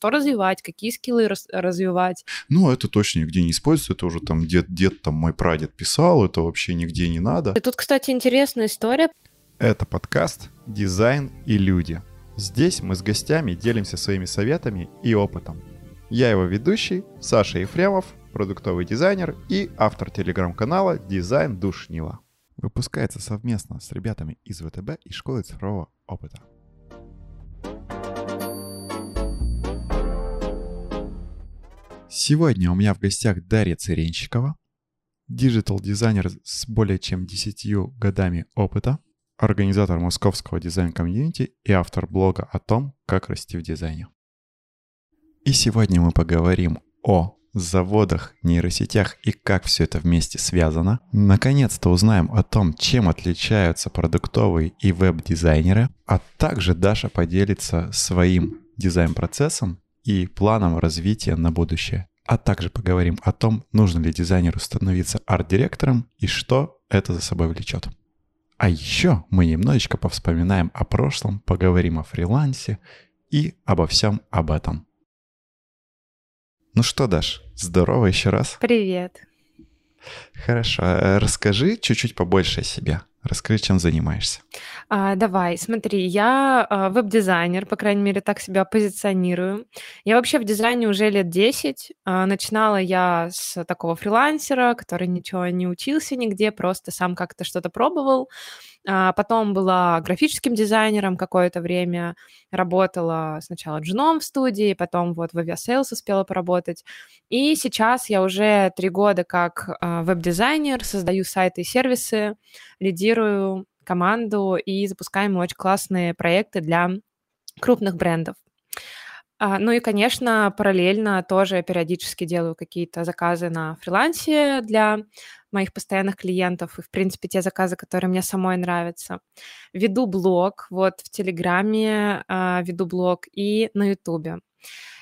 что развивать, какие скиллы раз- развивать. Ну, это точно нигде не используется, это уже там дед, дед там мой прадед писал, это вообще нигде не надо. И тут, кстати, интересная история. Это подкаст «Дизайн и люди». Здесь мы с гостями делимся своими советами и опытом. Я его ведущий, Саша Ефремов, продуктовый дизайнер и автор телеграм-канала «Дизайн Душнила». Выпускается совместно с ребятами из ВТБ и школы цифрового опыта. Сегодня у меня в гостях Дарья Церенщикова, digital-дизайнер с более чем 10 годами опыта, организатор московского дизайн-комьюнити и автор блога о том, как расти в дизайне. И сегодня мы поговорим о заводах, нейросетях и как все это вместе связано. Наконец-то узнаем о том, чем отличаются продуктовые и веб-дизайнеры, а также Даша поделится своим дизайн-процессом и планом развития на будущее. А также поговорим о том, нужно ли дизайнеру становиться арт-директором и что это за собой влечет. А еще мы немножечко повспоминаем о прошлом, поговорим о фрилансе и обо всем об этом. Ну что, Даш, здорово еще раз. Привет. Хорошо, а расскажи чуть-чуть побольше о себе. Расскажи, чем занимаешься. А, давай, смотри, я а, веб-дизайнер, по крайней мере, так себя позиционирую. Я вообще в дизайне уже лет 10. А, начинала я с такого фрилансера, который ничего не учился нигде, просто сам как-то что-то пробовал. А, потом была графическим дизайнером какое-то время, работала сначала джуном в студии, потом вот в Aviasales успела поработать. И сейчас я уже три года как а, веб-дизайнер, создаю сайты и сервисы, лидирую команду и запускаем очень классные проекты для крупных брендов. А, ну и, конечно, параллельно тоже периодически делаю какие-то заказы на фрилансе для моих постоянных клиентов и, в принципе, те заказы, которые мне самой нравятся. Веду блог вот в Телеграме, а, веду блог и на Ютубе.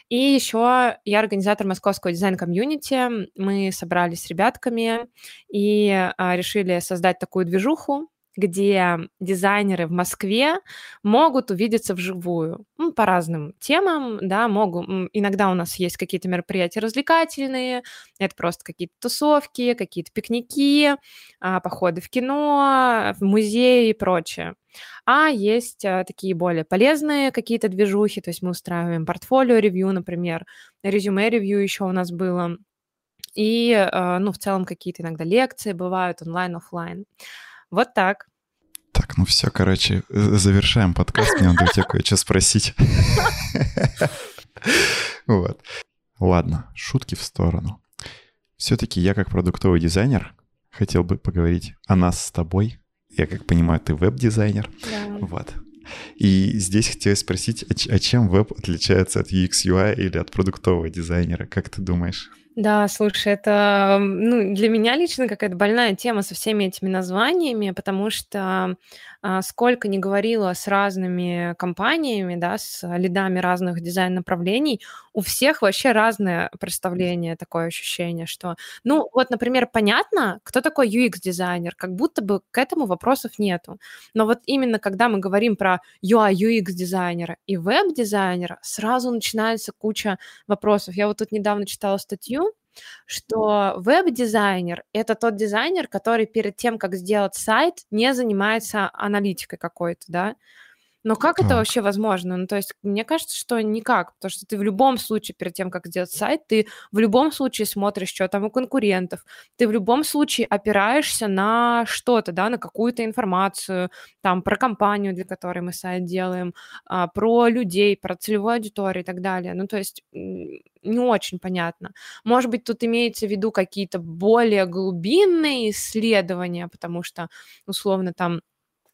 И еще я организатор московского дизайн-комьюнити. Мы собрались с ребятками и а, решили создать такую движуху, где дизайнеры в Москве могут увидеться вживую ну, по разным темам, да, могут. Иногда у нас есть какие-то мероприятия развлекательные, это просто какие-то тусовки, какие-то пикники, а, походы в кино, в музей и прочее. А есть а, такие более полезные какие-то движухи, то есть мы устраиваем портфолио-ревью, например, резюме-ревью еще у нас было, и, а, ну, в целом какие-то иногда лекции бывают онлайн-офлайн. Вот так. Так, ну все, короче, завершаем подкаст. Мне надо у тебя кое-что спросить. Вот. Ладно, шутки в сторону. Все-таки я как продуктовый дизайнер хотел бы поговорить о нас с тобой. Я как понимаю, ты веб-дизайнер. Да. Вот. И здесь хотел спросить, а чем веб отличается от UX UI или от продуктового дизайнера? Как ты думаешь? Да, слушай, это ну, для меня лично какая-то больная тема со всеми этими названиями, потому что а, сколько не говорила с разными компаниями, да, с лидами разных дизайн-направлений, у всех вообще разное представление, такое ощущение, что, ну, вот, например, понятно, кто такой UX-дизайнер, как будто бы к этому вопросов нету. Но вот именно когда мы говорим про UI, UX-дизайнера и веб-дизайнера, сразу начинается куча вопросов. Я вот тут недавно читала статью, что веб-дизайнер — это тот дизайнер, который перед тем, как сделать сайт, не занимается аналитикой какой-то, да, но как так. это вообще возможно? Ну, то есть, мне кажется, что никак, потому что ты в любом случае, перед тем, как сделать сайт, ты в любом случае смотришь, что там у конкурентов, ты в любом случае опираешься на что-то, да, на какую-то информацию, там, про компанию, для которой мы сайт делаем, а, про людей, про целевую аудиторию и так далее. Ну, то есть, не очень понятно. Может быть, тут имеется в виду какие-то более глубинные исследования, потому что, условно, там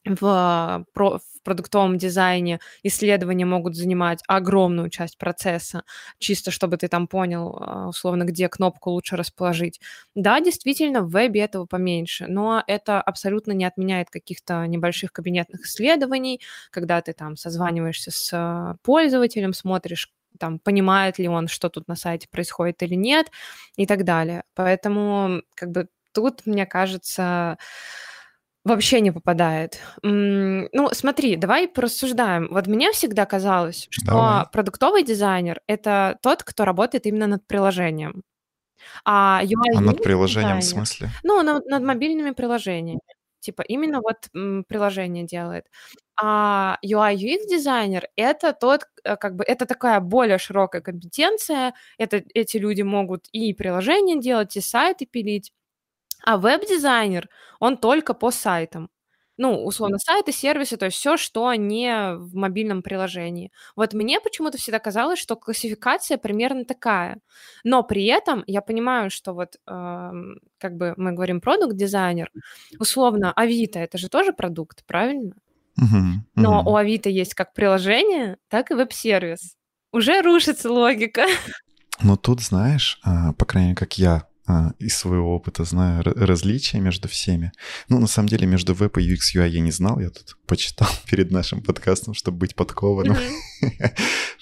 в, в продуктовом дизайне исследования могут занимать огромную часть процесса, чисто чтобы ты там понял, а, условно, где кнопку лучше расположить. Да, действительно, в вебе этого поменьше, но это абсолютно не отменяет каких-то небольших кабинетных исследований, когда ты там созваниваешься с пользователем, смотришь, там, понимает ли он, что тут на сайте происходит или нет, и так далее. Поэтому, как бы, тут, мне кажется, Вообще не попадает. Ну, смотри, давай порассуждаем. Вот мне всегда казалось, что Давай. продуктовый дизайнер — это тот, кто работает именно над приложением. А А над UI/UX приложением в дизайнер, смысле? ну, над над мобильными приложениями, типа именно вот, м, приложение делает. А UI/UX дизайнер- это тот, э, как бы, это такая более широкая компетенция. Это эти люди могут и приложения делать, и сайты пилить. А веб-дизайнер, он только по сайтам. Ну, условно, сайты, сервисы, то есть все, что не в мобильном приложении. Вот мне почему-то всегда казалось, что классификация примерно такая. Но при этом я понимаю, что вот, ам, как бы мы говорим продукт-дизайнер, условно, Авито- это же тоже продукт, правильно? Но у. Авито есть как приложение, так и веб-сервис. Уже рушится логика. Ну, тут, знаешь, а, по крайней мере, как я а, из своего опыта знаю ра- различия между всеми. Ну, на самом деле, между веб и UX UI я не знал, я тут почитал перед нашим подкастом, чтобы быть подкованным.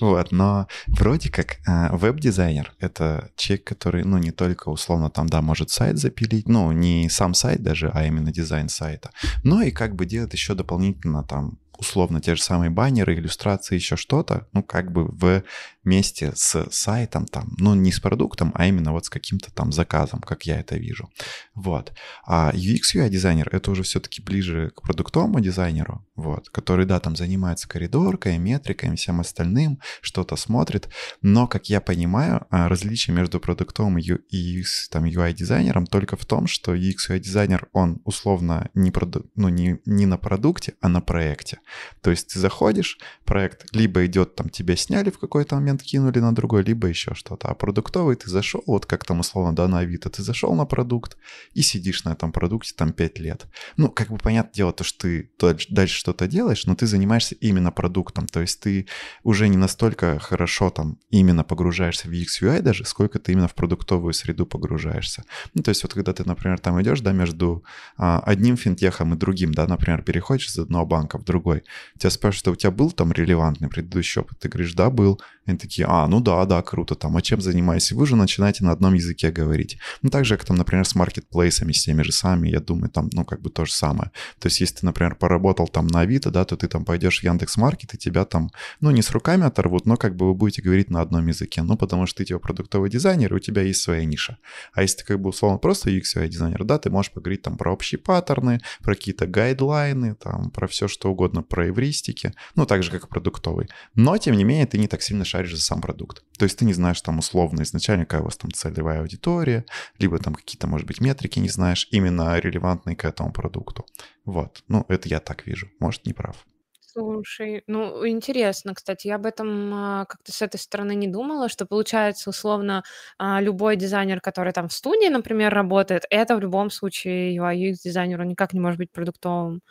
Вот, но вроде как а, веб-дизайнер — это человек, который, ну, не только условно там, да, может сайт запилить, ну, не сам сайт даже, а именно дизайн сайта, но и как бы делает еще дополнительно там условно те же самые баннеры, иллюстрации, еще что-то, ну, как бы в вместе с сайтом там, ну, не с продуктом, а именно вот с каким-то там заказом, как я это вижу. Вот. А UX UI дизайнер это уже все-таки ближе к продуктовому дизайнеру, вот, который, да, там занимается коридоркой, метрикой, всем остальным, что-то смотрит, но, как я понимаю, а, различие между продуктовым и UX, там, UI дизайнером только в том, что UX UI дизайнер, он условно не, проду... ну, не, не на продукте, а на проекте. То есть ты заходишь, проект либо идет там, тебя сняли в какой-то момент, кинули на другой, либо еще что-то. А продуктовый ты зашел, вот как там условно, да, на Авито, ты зашел на продукт и сидишь на этом продукте там 5 лет. Ну, как бы понятное дело, то, что ты дальше что-то делаешь, но ты занимаешься именно продуктом. То есть ты уже не настолько хорошо там именно погружаешься в UX UI даже, сколько ты именно в продуктовую среду погружаешься. Ну, то есть вот когда ты, например, там идешь, да, между а, одним финтехом и другим, да, например, переходишь из одного банка в другой, тебя спрашивают, а у тебя был там релевантный предыдущий опыт? Ты говоришь, да, был. Они такие, а, ну да, да, круто, там, а чем занимаетесь? Вы уже начинаете на одном языке говорить. Ну, так же, как там, например, с маркетплейсами, с теми же самыми, я думаю, там, ну, как бы то же самое. То есть, если ты, например, поработал там на Авито, да, то ты там пойдешь в Яндекс.Маркет, и тебя там, ну, не с руками оторвут, но как бы вы будете говорить на одном языке. Ну, потому что ты типа продуктовый дизайнер, и у тебя есть своя ниша. А если ты как бы условно просто UX дизайнер, да, ты можешь поговорить там про общие паттерны, про какие-то гайдлайны, там, про все что угодно, про эвристики, ну, так же, как и продуктовый. Но, тем не менее, ты не так сильно шаришь за сам продукт. То есть ты не знаешь там условно изначально, какая у вас там целевая аудитория, либо там какие-то, может быть, метрики не знаешь, именно релевантные к этому продукту. Вот. Ну, это я так вижу. Может, не прав. Слушай, ну интересно, кстати, я об этом а, как-то с этой стороны не думала, что получается условно а, любой дизайнер, который там в студии, например, работает, это в любом случае UI UX дизайнер, он никак не может быть продуктовым.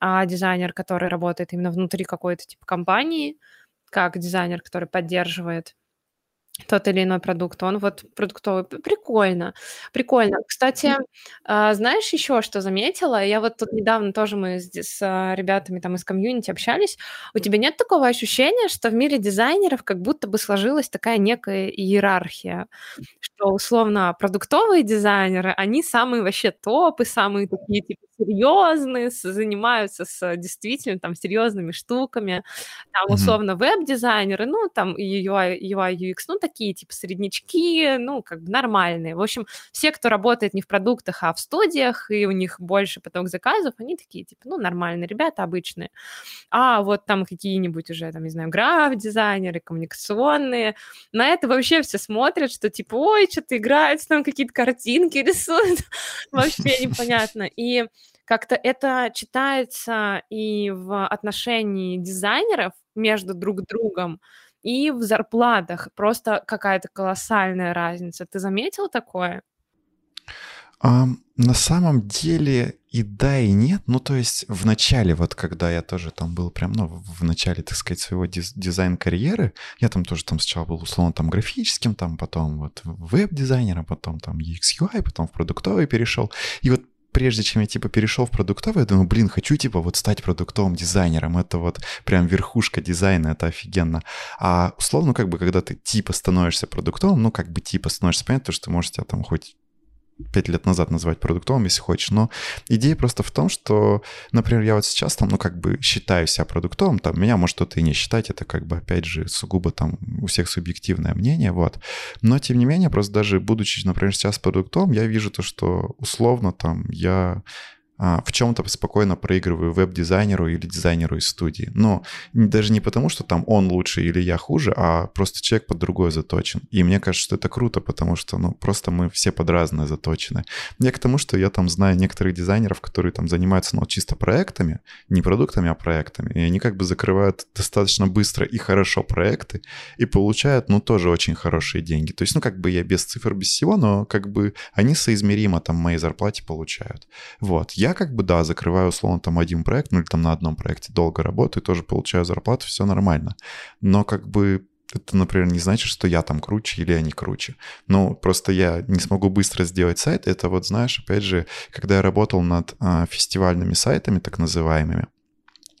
А дизайнер, который работает именно внутри какой-то типа компании, как дизайнер, который поддерживает тот или иной продукт, он вот продуктовый. Прикольно, прикольно. Кстати, а, знаешь еще, что заметила? Я вот тут недавно тоже мы с, с а, ребятами там из комьюнити общались. У тебя нет такого ощущения, что в мире дизайнеров как будто бы сложилась такая некая иерархия, что условно продуктовые дизайнеры, они самые вообще топы, самые такие типа серьезные, занимаются с действительно там серьезными штуками. Там условно веб-дизайнеры, ну там UI, UI, UX, ну такие типа среднячки, ну как бы нормальные. В общем, все, кто работает не в продуктах, а в студиях, и у них больше поток заказов, они такие типа, ну нормальные ребята, обычные. А вот там какие-нибудь уже, там, не знаю, граф-дизайнеры, коммуникационные, на это вообще все смотрят, что типа, ой, что-то играют, там какие-то картинки рисуют. Вообще непонятно. И как-то это читается и в отношении дизайнеров между друг другом, и в зарплатах. Просто какая-то колоссальная разница. Ты заметил такое? А, на самом деле и да, и нет. Ну, то есть в начале, вот когда я тоже там был прям, ну, в начале, так сказать, своего диз- дизайн-карьеры, я там тоже там сначала был условно там графическим, там потом вот веб-дизайнером, потом там UX, UI, потом в продуктовый перешел. И вот прежде чем я типа перешел в продуктовый, я думаю, блин, хочу типа вот стать продуктовым дизайнером, это вот прям верхушка дизайна, это офигенно. А условно как бы, когда ты типа становишься продуктовым, ну как бы типа становишься, понятно, что ты можешь тебя там хоть пять лет назад называть продуктовым, если хочешь, но идея просто в том, что, например, я вот сейчас там, ну, как бы считаю себя продуктовым, там, меня может кто-то и не считать, это как бы, опять же, сугубо там у всех субъективное мнение, вот. Но, тем не менее, просто даже будучи, например, сейчас продуктовым, я вижу то, что условно там я в чем-то спокойно проигрываю веб-дизайнеру или дизайнеру из студии. Но даже не потому, что там он лучше или я хуже, а просто человек под другое заточен. И мне кажется, что это круто, потому что, ну, просто мы все под разные заточены. Я к тому, что я там знаю некоторых дизайнеров, которые там занимаются, ну, чисто проектами, не продуктами, а проектами. И они как бы закрывают достаточно быстро и хорошо проекты и получают, ну, тоже очень хорошие деньги. То есть, ну, как бы я без цифр, без всего, но как бы они соизмеримо там моей зарплате получают. Вот. Я как бы, да, закрываю условно там один проект, ну или там на одном проекте долго работаю, тоже получаю зарплату, все нормально. Но как бы это, например, не значит, что я там круче или я не круче. Ну, просто я не смогу быстро сделать сайт. Это вот, знаешь, опять же, когда я работал над а, фестивальными сайтами, так называемыми,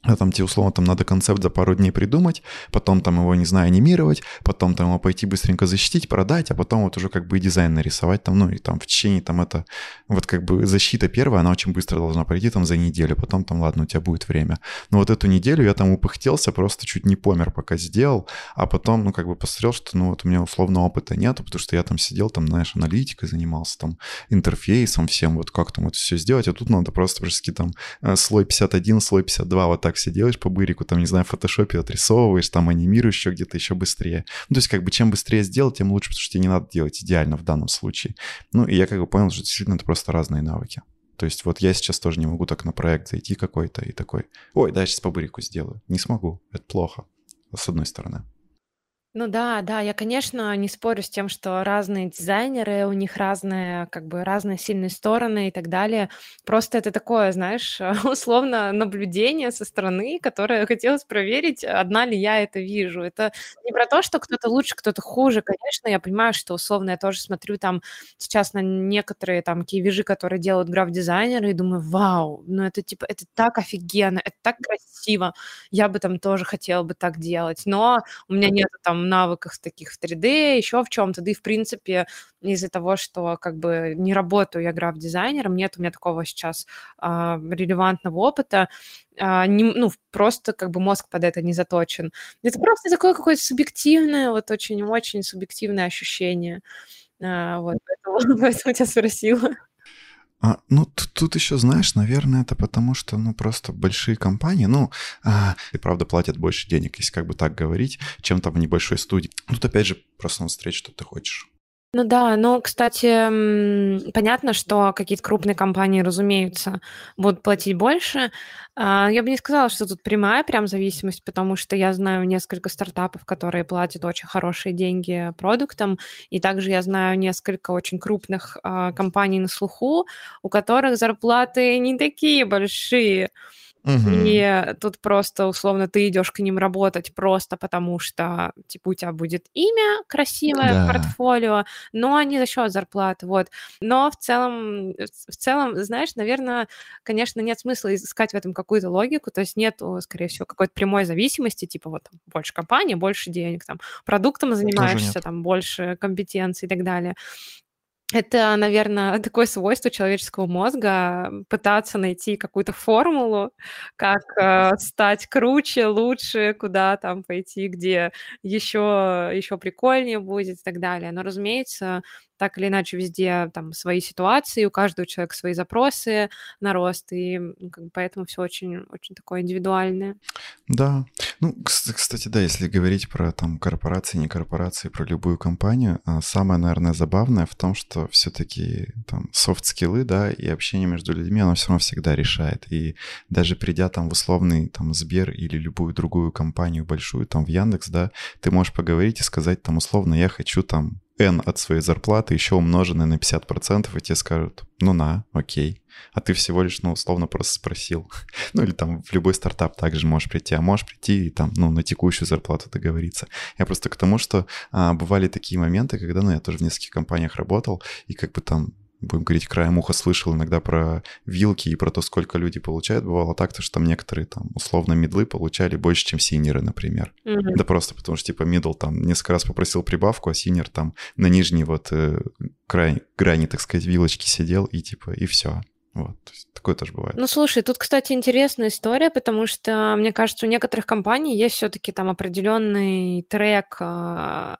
а там тебе условно там надо концепт за пару дней придумать, потом там его, не знаю, анимировать, потом там его пойти быстренько защитить, продать, а потом вот уже как бы и дизайн нарисовать там, ну и там в течение там это, вот как бы защита первая, она очень быстро должна пройти там за неделю, потом там, ладно, у тебя будет время. Но вот эту неделю я там упыхтелся, просто чуть не помер, пока сделал, а потом, ну как бы посмотрел, что ну вот у меня условно опыта нету, потому что я там сидел, там, знаешь, аналитикой занимался, там, интерфейсом всем, вот как там это все сделать, а тут надо просто практически там э, слой 51, слой 52, вот так так все делаешь по бырику, там, не знаю, в фотошопе отрисовываешь, там анимируешь еще где-то еще быстрее. Ну, то есть, как бы, чем быстрее сделать, тем лучше, потому что тебе не надо делать идеально в данном случае. Ну, и я как бы понял, что действительно это просто разные навыки. То есть вот я сейчас тоже не могу так на проект зайти какой-то и такой, ой, да, я сейчас по бырику сделаю. Не смогу, это плохо, с одной стороны. Ну да, да, я, конечно, не спорю с тем, что разные дизайнеры, у них разные, как бы, разные сильные стороны и так далее. Просто это такое, знаешь, условно наблюдение со стороны, которое хотелось проверить, одна ли я это вижу. Это не про то, что кто-то лучше, кто-то хуже. Конечно, я понимаю, что условно я тоже смотрю там сейчас на некоторые там киевижи, которые делают граф-дизайнеры, и думаю, вау, ну это типа, это так офигенно, это так красиво. Я бы там тоже хотела бы так делать. Но у меня нет там навыках таких в 3D, еще в чем-то. Да и, в принципе, из-за того, что как бы не работаю я граф-дизайнером, нет у меня такого сейчас а, релевантного опыта, а, не, ну, просто как бы мозг под это не заточен. Это просто такое какое-то субъективное, вот очень-очень субъективное ощущение. А, вот, поэтому, поэтому тебя спросила. А, ну, тут, тут еще, знаешь, наверное, это потому, что, ну, просто большие компании, ну, а, и правда платят больше денег, если как бы так говорить, чем там в небольшой студии. Тут, опять же, просто надо смотреть, что ты хочешь. Ну да, но, кстати, понятно, что какие-то крупные компании, разумеется, будут платить больше. А, я бы не сказала, что тут прямая прям зависимость, потому что я знаю несколько стартапов, которые платят очень хорошие деньги продуктам, и также я знаю несколько очень крупных а, компаний на слуху, у которых зарплаты не такие большие. Угу. И тут просто, условно, ты идешь к ним работать просто потому, что, типа, у тебя будет имя красивое да. портфолио, но не за счет зарплаты, вот. Но в целом, в целом, знаешь, наверное, конечно, нет смысла искать в этом какую-то логику, то есть нет, скорее всего, какой-то прямой зависимости, типа, вот, больше компания, больше денег, там, продуктом занимаешься, там, больше компетенций и так далее. Это, наверное, такое свойство человеческого мозга пытаться найти какую-то формулу, как э, стать круче, лучше, куда там пойти, где еще, еще прикольнее будет и так далее. Но, разумеется, так или иначе везде там свои ситуации, у каждого человека свои запросы на рост, и поэтому все очень, очень такое индивидуальное. Да. Ну, кстати, да, если говорить про там корпорации, не корпорации, про любую компанию, а, самое, наверное, забавное в том, что все-таки там софт-скиллы, да, и общение между людьми, оно все равно всегда решает. И даже придя там в условный там Сбер или любую другую компанию большую, там в Яндекс, да, ты можешь поговорить и сказать там условно, я хочу там N от своей зарплаты еще умноженное на 50%, и тебе скажут, ну на, окей. А ты всего лишь, ну, условно просто спросил. ну, или там в любой стартап также можешь прийти, а можешь прийти и там, ну, на текущую зарплату договориться. Я просто к тому, что а, бывали такие моменты, когда, ну, я тоже в нескольких компаниях работал, и как бы там будем говорить, краем уха слышал иногда про вилки и про то, сколько люди получают. Бывало так, то, что там некоторые там условно middle ы получали больше, чем senior ы, например. Mm-hmm. Да просто потому что типа middle там несколько раз попросил прибавку, а senior там на нижний вот э, край, грани, так сказать, вилочки сидел и типа, и все. Вот, то есть такое тоже бывает. Ну, слушай, тут, кстати, интересная история, потому что, мне кажется, у некоторых компаний есть все-таки там определенный трек, а,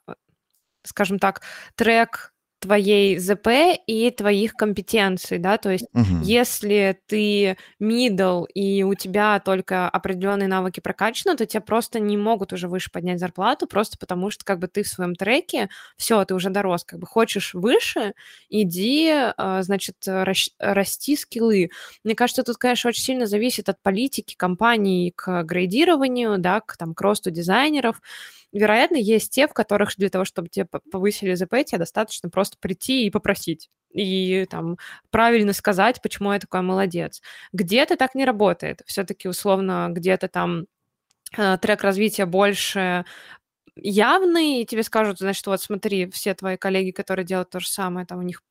скажем так, трек твоей ЗП и твоих компетенций, да, то есть угу. если ты middle и у тебя только определенные навыки прокачаны, то тебе просто не могут уже выше поднять зарплату, просто потому что как бы ты в своем треке, все, ты уже дорос, как бы хочешь выше, иди, а, значит, расти скиллы. Мне кажется, тут, конечно, очень сильно зависит от политики компании к грейдированию, да, к, там, к росту дизайнеров, вероятно, есть те, в которых для того, чтобы тебе повысили ЗП, тебе достаточно просто прийти и попросить и там правильно сказать, почему я такой молодец. Где-то так не работает. Все-таки условно где-то там э, трек развития больше явный, и тебе скажут, значит, вот смотри, все твои коллеги, которые делают то же самое, там у них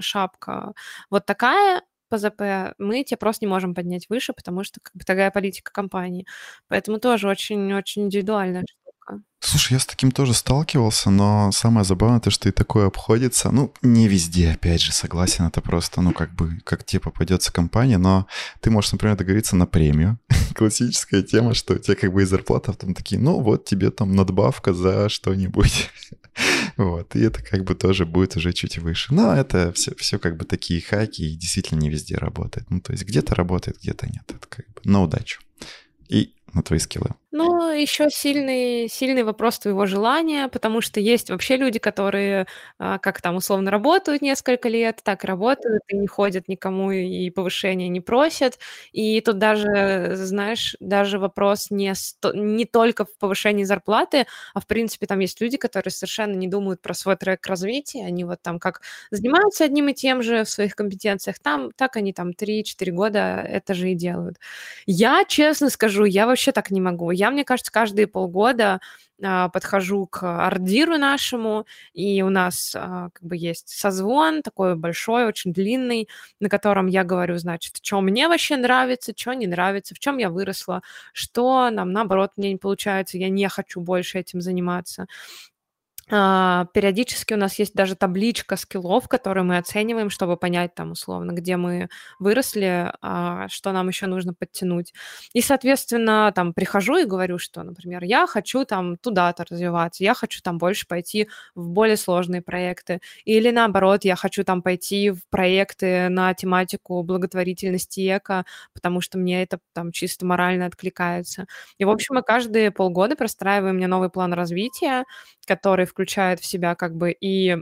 шапка вот такая, по ЗП, мы тебе просто не можем поднять выше, потому что как бы такая политика компании. Поэтому тоже очень-очень индивидуальная штука. Слушай, я с таким тоже сталкивался, но самое забавное то, что и такое обходится. Ну, не везде, опять же, согласен, это просто, ну, как бы, как тебе попадется компания, но ты можешь, например, договориться на премию. Классическая тема, что у тебя как бы и зарплата, там такие, ну, вот тебе там надбавка за что-нибудь. Вот, и это как бы тоже будет уже чуть выше. Но это все, все как бы такие хаки, и действительно не везде работает. Ну, то есть где-то работает, где-то нет. Это как бы на удачу. И на твои скиллы. Ну, еще сильный, сильный вопрос твоего желания, потому что есть вообще люди, которые а, как там условно работают несколько лет, так работают, и не ходят никому и повышения не просят. И тут даже, знаешь, даже вопрос не, сто, не только в повышении зарплаты, а в принципе там есть люди, которые совершенно не думают про свой трек развития, они вот там как занимаются одним и тем же в своих компетенциях, там так они там 3-4 года это же и делают. Я, честно скажу, я вообще так не могу я, мне кажется, каждые полгода а, подхожу к ордиру нашему, и у нас а, как бы есть созвон такой большой, очень длинный, на котором я говорю, значит, что мне вообще нравится, что не нравится, в чем я выросла, что нам, наоборот, мне не получается, я не хочу больше этим заниматься. А, периодически у нас есть даже табличка скиллов, которые мы оцениваем, чтобы понять там условно, где мы выросли, а, что нам еще нужно подтянуть. И, соответственно, там прихожу и говорю, что, например, я хочу там туда-то развиваться, я хочу там больше пойти в более сложные проекты, или наоборот, я хочу там пойти в проекты на тематику благотворительности эко, потому что мне это там чисто морально откликается. И, в общем, мы каждые полгода простраиваем мне новый план развития, который включает в себя как бы и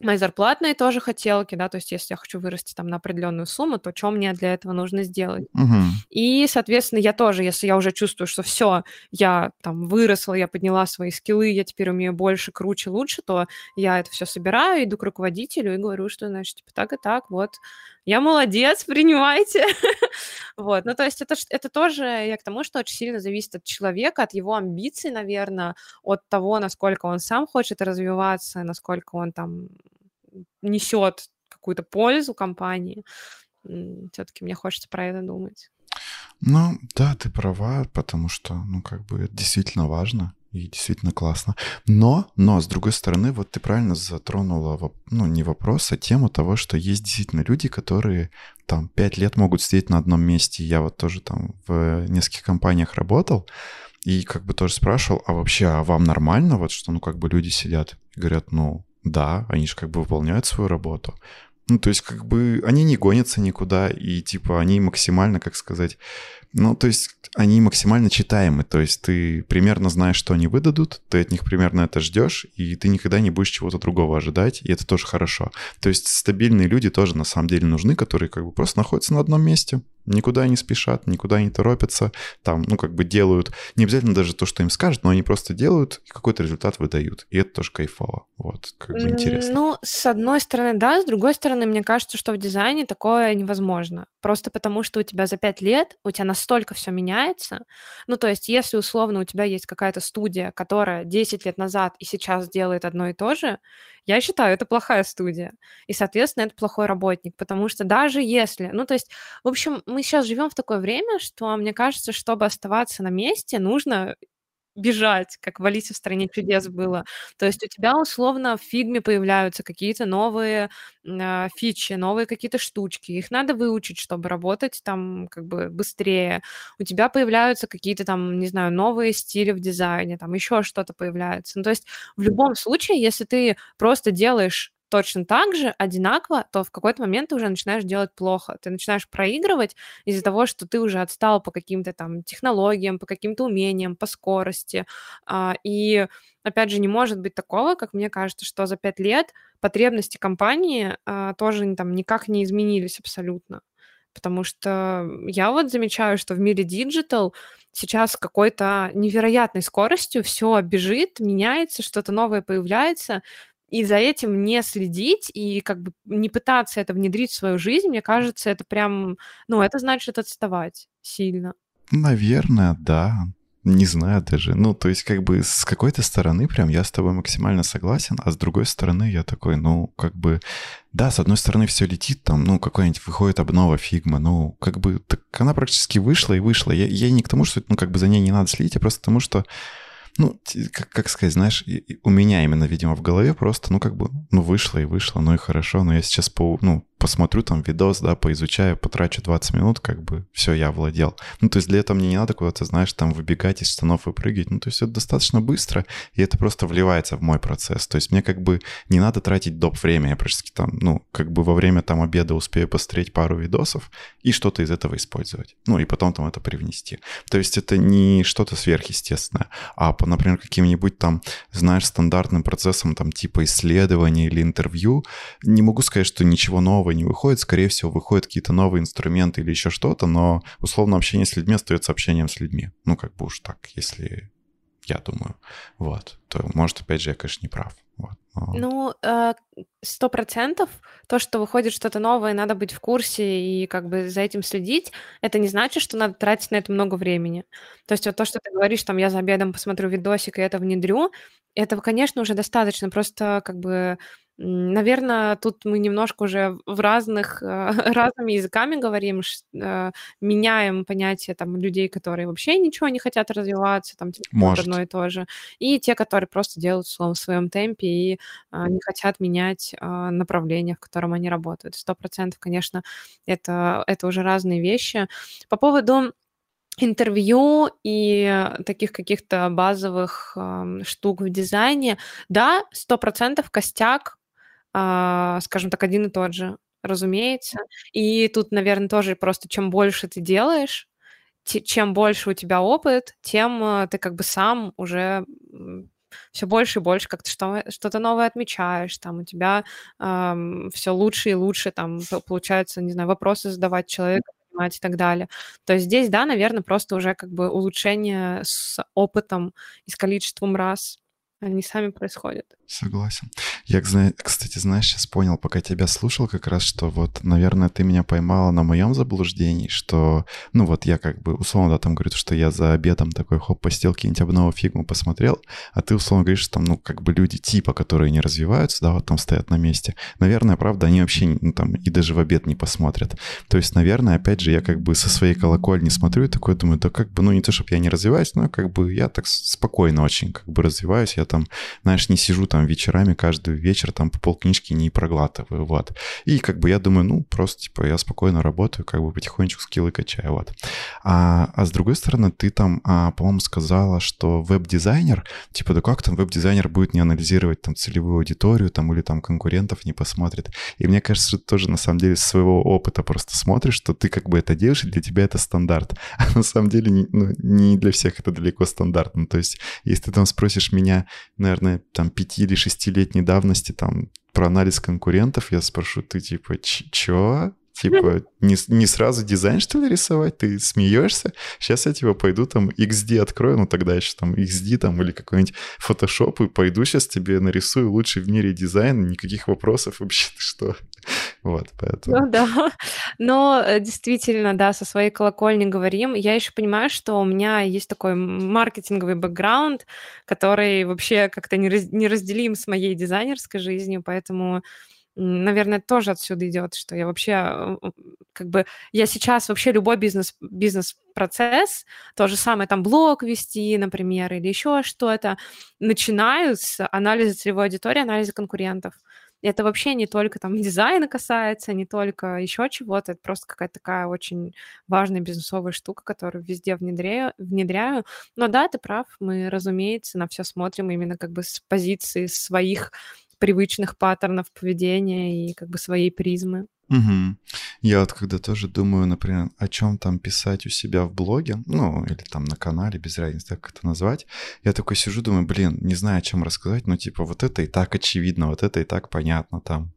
мои зарплатные тоже хотелки, да, то есть если я хочу вырасти там на определенную сумму, то что мне для этого нужно сделать? Угу. И, соответственно, я тоже, если я уже чувствую, что все, я там выросла, я подняла свои скиллы, я теперь умею больше, круче, лучше, то я это все собираю, иду к руководителю и говорю, что, значит, типа так и так, вот, я молодец, принимайте. вот, ну, то есть это, это тоже, я к тому, что очень сильно зависит от человека, от его амбиций, наверное, от того, насколько он сам хочет развиваться, насколько он там несет какую-то пользу компании. Все-таки мне хочется про это думать. Ну, да, ты права, потому что, ну, как бы это действительно важно и действительно классно. Но, но, с другой стороны, вот ты правильно затронула, ну, не вопрос, а тему того, что есть действительно люди, которые там пять лет могут сидеть на одном месте. Я вот тоже там в нескольких компаниях работал, и как бы тоже спрашивал, а вообще, а вам нормально вот, что, ну, как бы люди сидят и говорят, ну, да, они же как бы выполняют свою работу. Ну, то есть, как бы, они не гонятся никуда, и, типа, они максимально, как сказать, ну, то есть, они максимально читаемы, то есть, ты примерно знаешь, что они выдадут, ты от них примерно это ждешь, и ты никогда не будешь чего-то другого ожидать, и это тоже хорошо. То есть, стабильные люди тоже, на самом деле, нужны, которые, как бы, просто находятся на одном месте, никуда не спешат, никуда не торопятся, там, ну, как бы делают, не обязательно даже то, что им скажут, но они просто делают и какой-то результат выдают. И это тоже кайфово. Вот, как бы интересно. Ну, с одной стороны, да, с другой стороны, мне кажется, что в дизайне такое невозможно. Просто потому, что у тебя за пять лет, у тебя настолько все меняется. Ну, то есть, если условно у тебя есть какая-то студия, которая 10 лет назад и сейчас делает одно и то же, я считаю, это плохая студия. И, соответственно, это плохой работник, потому что даже если... Ну, то есть, в общем, мы сейчас живем в такое время, что, мне кажется, чтобы оставаться на месте, нужно бежать, как в «Алисе в стране чудес» было. То есть у тебя условно в фигме появляются какие-то новые э, фичи, новые какие-то штучки. Их надо выучить, чтобы работать там как бы быстрее. У тебя появляются какие-то там, не знаю, новые стили в дизайне, там еще что-то появляется. Ну, то есть в любом случае, если ты просто делаешь точно так же, одинаково, то в какой-то момент ты уже начинаешь делать плохо. Ты начинаешь проигрывать из-за того, что ты уже отстал по каким-то там технологиям, по каким-то умениям, по скорости. А, и, опять же, не может быть такого, как мне кажется, что за пять лет потребности компании а, тоже там никак не изменились абсолютно. Потому что я вот замечаю, что в мире digital сейчас с какой-то невероятной скоростью все бежит, меняется, что-то новое появляется, и за этим не следить и как бы не пытаться это внедрить в свою жизнь, мне кажется, это прям, ну, это значит отставать сильно. Наверное, да. Не знаю даже. Ну, то есть, как бы с какой-то стороны прям я с тобой максимально согласен, а с другой стороны я такой, ну, как бы, да, с одной стороны все летит, там, ну, какой-нибудь выходит обнова Figma, ну, как бы, так она практически вышла и вышла. Я, я не к тому, что, ну, как бы за ней не надо следить, а просто к тому, что ну, как, как сказать, знаешь, у меня именно, видимо, в голове просто, ну, как бы, ну, вышло и вышло, ну и хорошо, но я сейчас, по, ну, посмотрю там видос, да, поизучаю, потрачу 20 минут, как бы все, я овладел. Ну, то есть для этого мне не надо куда-то, знаешь, там выбегать из штанов и прыгать. Ну, то есть это достаточно быстро, и это просто вливается в мой процесс. То есть мне как бы не надо тратить доп. время. Я практически там, ну, как бы во время там обеда успею посмотреть пару видосов и что-то из этого использовать. Ну, и потом там это привнести. То есть это не что-то сверхъестественное, а, по, например, каким-нибудь там, знаешь, стандартным процессом там типа исследования или интервью, не могу сказать, что ничего нового не выходит, скорее всего, выходят какие-то новые инструменты или еще что-то, но условно общение с людьми остается общением с людьми. Ну, как бы уж так, если я думаю. Вот. То, может, опять же, я, конечно, не прав. Вот. Но... Ну, э, сто процентов то, что выходит что-то новое, надо быть в курсе и как бы за этим следить, это не значит, что надо тратить на это много времени. То есть вот то, что ты говоришь, там, я за обедом посмотрю видосик и это внедрю, этого, конечно, уже достаточно. Просто как бы Наверное, тут мы немножко уже в разных, э, разными языками говорим, э, меняем понятие там людей, которые вообще ничего не хотят развиваться, там типа, Может. одно и то же, и те, которые просто делают словом в своем темпе и а, не хотят менять а, направление, в котором они работают. Сто процентов, конечно, это, это уже разные вещи. По поводу интервью и таких каких-то базовых э, штук в дизайне, да, сто процентов костяк скажем так, один и тот же, разумеется. И тут, наверное, тоже просто чем больше ты делаешь, чем больше у тебя опыт, тем э, ты как бы сам уже все больше и больше как-то что, что-то новое отмечаешь, там у тебя эм, все лучше и лучше, там получается, не знаю, вопросы задавать человеку, понимать и так далее. То есть здесь, да, наверное, просто уже как бы улучшение с опытом и с количеством раз они сами происходят. Согласен. Я, кстати, знаешь, сейчас понял, пока тебя слушал, как раз, что вот, наверное, ты меня поймала на моем заблуждении, что, ну вот я как бы условно, да, там говорю, что я за обедом такой хоп, постел какие-нибудь обнову фигму посмотрел, а ты условно говоришь, что там, ну, как бы люди типа, которые не развиваются, да, вот там стоят на месте. Наверное, правда, они вообще, ну, там, и даже в обед не посмотрят. То есть, наверное, опять же, я как бы со своей колокольни смотрю и такой думаю, да как бы, ну, не то, чтобы я не развиваюсь, но как бы я так спокойно очень как бы развиваюсь, я там, знаешь, не сижу там вечерами, каждый вечер там по полкнижки не проглатываю, вот. И как бы я думаю, ну, просто, типа, я спокойно работаю, как бы потихонечку скиллы качаю, вот. А, а с другой стороны, ты там, а, по-моему, сказала, что веб-дизайнер, типа, да как там веб-дизайнер будет не анализировать там целевую аудиторию, там, или там конкурентов не посмотрит. И мне кажется, что ты тоже, на самом деле, своего опыта просто смотришь, что ты как бы это делаешь, и для тебя это стандарт. А на самом деле ну, не для всех это далеко стандартно. То есть, если ты там спросишь меня, наверное, там, пяти или шестилетней давности, там, про анализ конкурентов, я спрошу, ты типа, чё? Типа, не, не сразу дизайн, что ли, рисовать? Ты смеешься? Сейчас я, типа, пойду там XD открою, ну, тогда еще там XD там или какой-нибудь Photoshop, и пойду сейчас тебе нарисую лучший в мире дизайн, никаких вопросов вообще, что? Вот, поэтому... Ну, да. Но э, действительно, да, со своей колокольни говорим. Я еще понимаю, что у меня есть такой маркетинговый бэкграунд, который вообще как-то не, не разделим с моей дизайнерской жизнью, поэтому наверное, тоже отсюда идет, что я вообще, э, как бы, я сейчас вообще любой бизнес, бизнес-процесс, то же самое, там, блог вести, например, или еще что-то, начинаю с анализа целевой аудитории, анализа конкурентов. Это вообще не только там дизайна касается, не только еще чего-то, это просто какая-то такая очень важная бизнесовая штука, которую везде внедряю, внедряю. Но да, ты прав, мы, разумеется, на все смотрим именно как бы с позиции своих привычных паттернов поведения и как бы своей призмы. Угу. Я вот когда тоже думаю, например, о чем там писать у себя в блоге, ну, или там на канале, без разницы, как это назвать, я такой сижу, думаю, блин, не знаю, о чем рассказать, но типа вот это и так очевидно, вот это и так понятно там.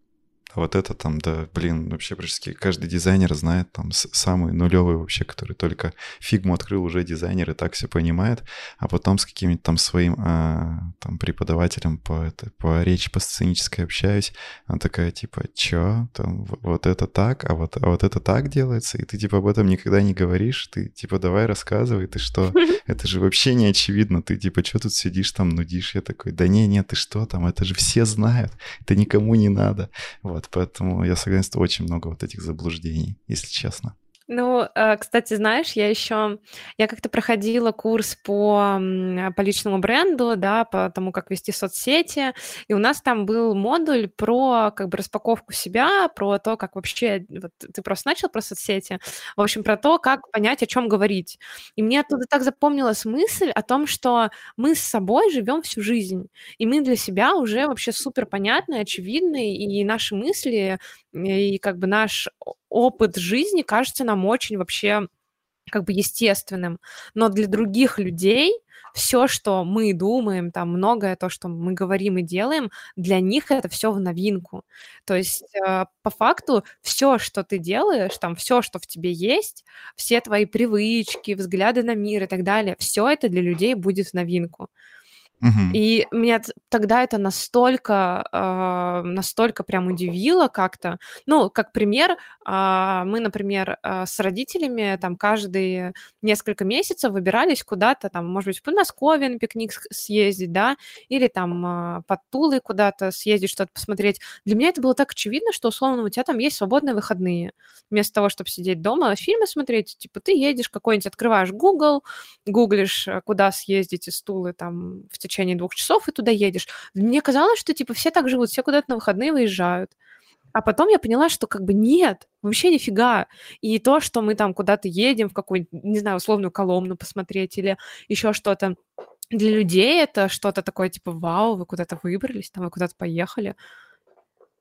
А вот это там, да, блин, вообще практически каждый дизайнер знает там самый нулевый вообще, который только фигму открыл, уже дизайнер и так все понимает, а потом с каким-нибудь там своим а, там преподавателем по, это, по речи, по сценической общаюсь, она такая типа, чё, там вот это так, а вот, а вот это так делается, и ты типа об этом никогда не говоришь, ты типа давай рассказывай, ты что, это же вообще не очевидно, ты типа что тут сидишь там нудишь, я такой, да не, не, ты что там, это же все знают, это никому не надо, вот. Поэтому я согласен, что очень много вот этих заблуждений, если честно. Ну, э, кстати, знаешь, я еще, я как-то проходила курс по, по личному бренду, да, по тому, как вести соцсети, и у нас там был модуль про как бы распаковку себя, про то, как вообще, вот ты просто начал про соцсети, в общем, про то, как понять, о чем говорить. И мне оттуда так запомнилась мысль о том, что мы с собой живем всю жизнь, и мы для себя уже вообще супер понятны, очевидны, и наши мысли, и как бы наш опыт жизни кажется нам очень вообще как бы естественным. Но для других людей все, что мы думаем, там многое то, что мы говорим и делаем, для них это все в новинку. То есть э, по факту все, что ты делаешь, там все, что в тебе есть, все твои привычки, взгляды на мир и так далее, все это для людей будет в новинку. И меня тогда это настолько, а, настолько прям удивило как-то. Ну, как пример, а, мы, например, а, с родителями там каждые несколько месяцев выбирались куда-то, там, может быть, в Подмосковье на пикник съездить, да, или там а, под Тулой куда-то съездить, что-то посмотреть. Для меня это было так очевидно, что, условно, у тебя там есть свободные выходные. Вместо того, чтобы сидеть дома, фильмы смотреть, типа, ты едешь какой-нибудь, открываешь Google, гуглишь, куда съездить из Тулы там в течение двух часов и туда едешь. Мне казалось, что типа все так живут, все куда-то на выходные выезжают. А потом я поняла, что как бы нет, вообще нифига. И то, что мы там куда-то едем в какую-нибудь, не знаю, условную Коломну посмотреть или еще что-то, для людей это что-то такое типа вау, вы куда-то выбрались, там вы куда-то поехали.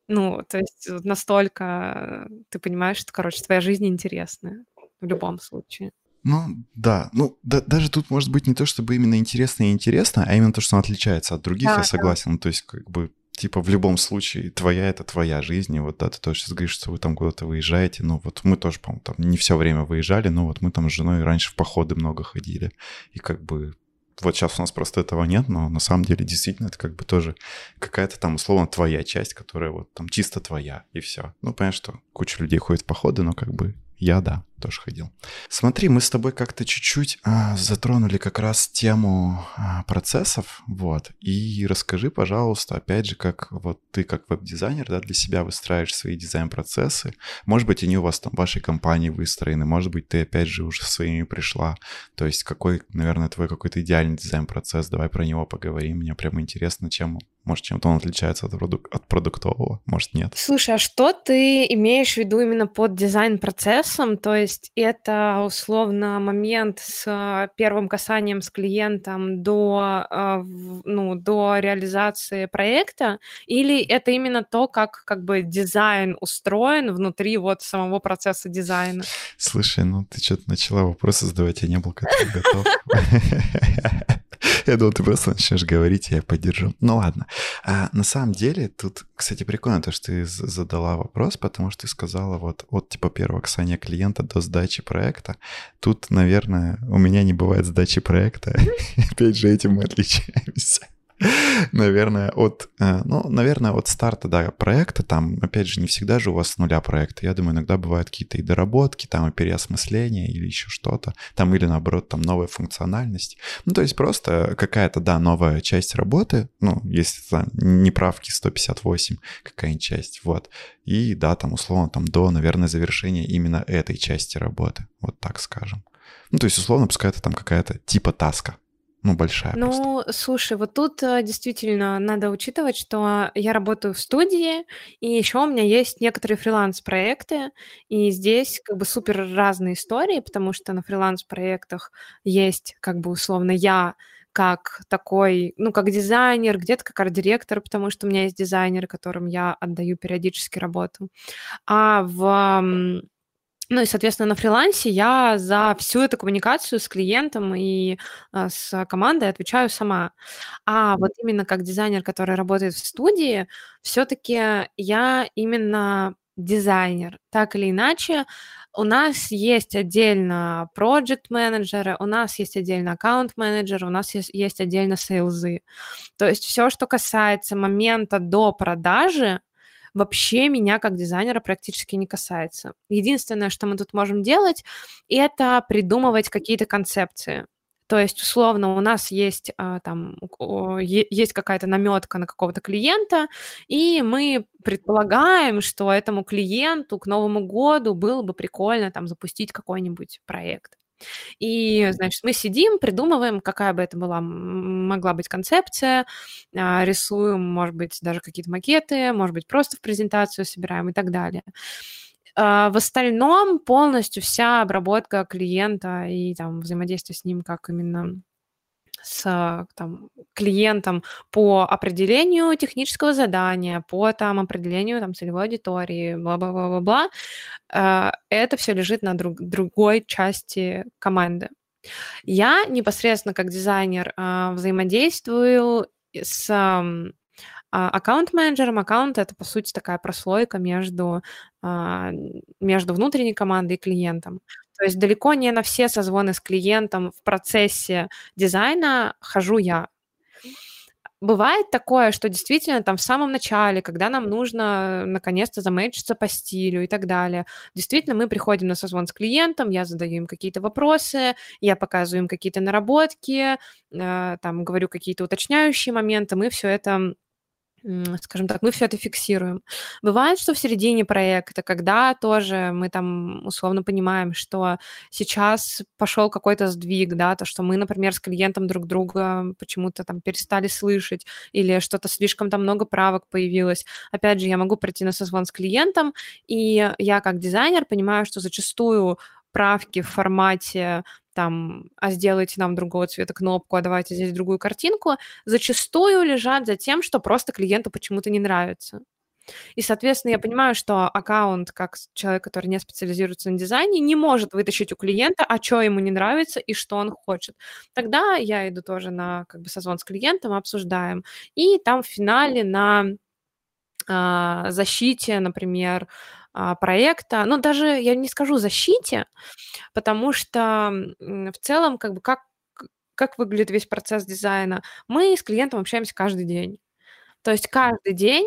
Ну, то есть настолько ты понимаешь, что, короче, твоя жизнь интересная в любом случае. Ну, да. Ну, да, даже тут может быть не то, чтобы именно интересно и интересно, а именно то, что он отличается от других, да, я согласен. Да. Ну, то есть, как бы, типа, в любом случае, твоя — это твоя жизнь, и вот, да, ты тоже сейчас говоришь, что вы там куда-то выезжаете, ну, вот мы тоже, по-моему, там не все время выезжали, но вот мы там с женой раньше в походы много ходили, и как бы вот сейчас у нас просто этого нет, но на самом деле действительно это как бы тоже какая-то там условно твоя часть, которая вот там чисто твоя, и все. Ну, понятно, что куча людей ходит в походы, но как бы я, да, тоже ходил. Смотри, мы с тобой как-то чуть-чуть а, затронули как раз тему а, процессов, вот. И расскажи, пожалуйста, опять же, как вот ты как веб-дизайнер, да, для себя выстраиваешь свои дизайн-процессы. Может быть, они у вас там в вашей компании выстроены, может быть, ты опять же уже своими пришла. То есть какой, наверное, твой какой-то идеальный дизайн-процесс, давай про него поговорим. Мне прямо интересно, чем может, чем-то он отличается от, продук- от продуктового, может, нет. Слушай, а что ты имеешь в виду именно под дизайн-процессом? То есть это условно момент с первым касанием с клиентом до, а, ну, до реализации проекта? Или это именно то, как, как бы дизайн устроен внутри вот самого процесса дизайна? Слушай, ну ты что-то начала вопросы задавать, я не был к этому готов. Я думал, ты просто начнешь говорить, я поддержу. Ну ладно. А, на самом деле, тут, кстати, прикольно то, что ты задала вопрос, потому что ты сказала вот от типа первого касания клиента до сдачи проекта. Тут, наверное, у меня не бывает сдачи проекта. Опять же, этим мы отличаемся. Наверное, от, э, ну, наверное, от старта, да, проекта, там, опять же, не всегда же у вас с нуля проекта. Я думаю, иногда бывают какие-то и доработки, там, и переосмысления или еще что-то, там, или наоборот, там, новая функциональность. Ну, то есть просто какая-то, да, новая часть работы, ну, если там не правки 158, какая-нибудь часть, вот. И, да, там, условно, там, до, наверное, завершения именно этой части работы, вот так скажем. Ну, то есть, условно, пускай это там какая-то типа таска, ну, большая просто. Ну, слушай, вот тут э, действительно надо учитывать, что я работаю в студии, и еще у меня есть некоторые фриланс-проекты, и здесь как бы супер разные истории, потому что на фриланс-проектах есть как бы условно я как такой, ну, как дизайнер, где-то как арт-директор, потому что у меня есть дизайнер, которым я отдаю периодически работу. А в ну и, соответственно, на фрилансе я за всю эту коммуникацию с клиентом и а, с командой отвечаю сама. А вот именно как дизайнер, который работает в студии, все-таки я именно дизайнер. Так или иначе, у нас есть отдельно project менеджеры у нас есть отдельно аккаунт-менеджеры, у нас есть, есть отдельно сейлзы. То есть все, что касается момента до продажи, вообще меня как дизайнера практически не касается. Единственное, что мы тут можем делать, это придумывать какие-то концепции. То есть, условно, у нас есть а, там есть какая-то наметка на какого-то клиента, и мы предполагаем, что этому клиенту к Новому году было бы прикольно там запустить какой-нибудь проект. И, значит, мы сидим, придумываем, какая бы это была, могла быть концепция, а, рисуем, может быть, даже какие-то макеты, может быть, просто в презентацию собираем и так далее. А, в остальном полностью вся обработка клиента и там взаимодействие с ним как именно с там, клиентом по определению технического задания, по там, определению там, целевой аудитории, бла-бла-бла-бла, э, это все лежит на друг, другой части команды. Я непосредственно как дизайнер э, взаимодействую с а, аккаунт-менеджером. Аккаунт — это, по сути, такая прослойка между, а, между внутренней командой и клиентом. То есть далеко не на все созвоны с клиентом в процессе дизайна хожу я. Бывает такое, что действительно там в самом начале, когда нам нужно наконец-то заметчиться по стилю и так далее, действительно мы приходим на созвон с клиентом, я задаю им какие-то вопросы, я показываю им какие-то наработки, э, там говорю какие-то уточняющие моменты, мы все это скажем так, мы все это фиксируем. Бывает, что в середине проекта, когда тоже мы там условно понимаем, что сейчас пошел какой-то сдвиг, да, то, что мы, например, с клиентом друг друга почему-то там перестали слышать или что-то слишком там много правок появилось. Опять же, я могу прийти на созвон с клиентом, и я как дизайнер понимаю, что зачастую правки в формате там, а сделайте нам другого цвета кнопку, а давайте здесь другую картинку, зачастую лежат за тем, что просто клиенту почему-то не нравится. И, соответственно, я понимаю, что аккаунт, как человек, который не специализируется на дизайне, не может вытащить у клиента, а что ему не нравится и что он хочет. Тогда я иду тоже на как бы созвон с клиентом, обсуждаем. И там в финале на а, защите, например, проекта, ну, даже я не скажу защите, потому что в целом, как бы, как, как выглядит весь процесс дизайна, мы с клиентом общаемся каждый день. То есть каждый день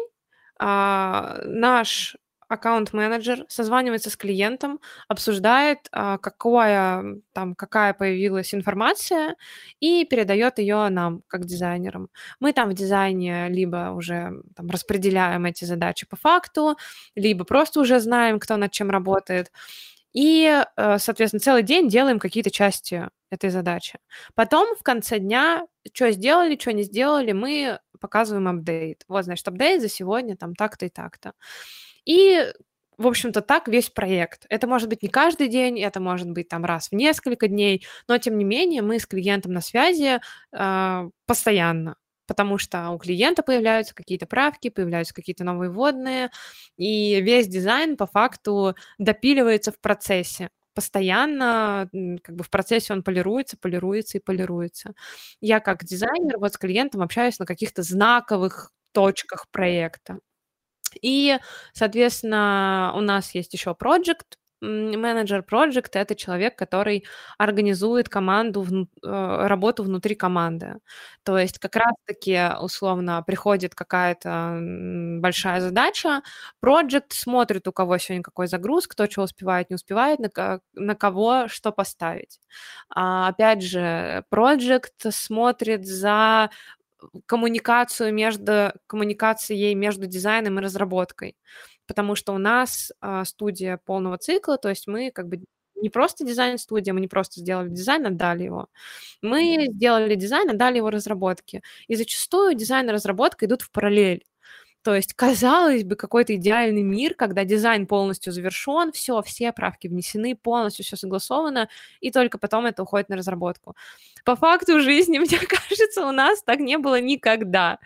а, наш аккаунт-менеджер созванивается с клиентом, обсуждает, а, какое, там, какая появилась информация и передает ее нам, как дизайнерам. Мы там в дизайне либо уже там, распределяем эти задачи по факту, либо просто уже знаем, кто над чем работает. И, э, соответственно, целый день делаем какие-то части этой задачи. Потом в конце дня, что сделали, что не сделали, мы показываем апдейт. Вот, значит, апдейт за сегодня там так-то и так-то. И в общем-то, так весь проект. Это может быть не каждый день, это может быть там раз в несколько дней, но тем не менее мы с клиентом на связи э, постоянно, потому что у клиента появляются какие-то правки, появляются какие-то новые вводные, и весь дизайн по факту допиливается в процессе постоянно, как бы в процессе он полируется, полируется и полируется. Я как дизайнер вот с клиентом общаюсь на каких-то знаковых точках проекта. И, соответственно, у нас есть еще проект, менеджер проекта — это человек, который организует команду, э, работу внутри команды. То есть как раз-таки, условно, приходит какая-то, большая задача, проект смотрит, у кого сегодня какой загруз, кто чё успевает, не успевает, на на кого что поставить. А, опять же, проект смотрит за коммуникацию между коммуникацией между дизайном и разработкой потому что у нас а, студия полного цикла, то есть мы как бы не просто дизайн-студия, мы не просто сделали дизайн, отдали его. Мы сделали дизайн, отдали его разработке. И зачастую дизайн и разработка идут в параллель. То есть, казалось бы, какой-то идеальный мир, когда дизайн полностью завершен, все, все правки внесены, полностью все согласовано, и только потом это уходит на разработку. По факту жизни, мне кажется, у нас так не было никогда.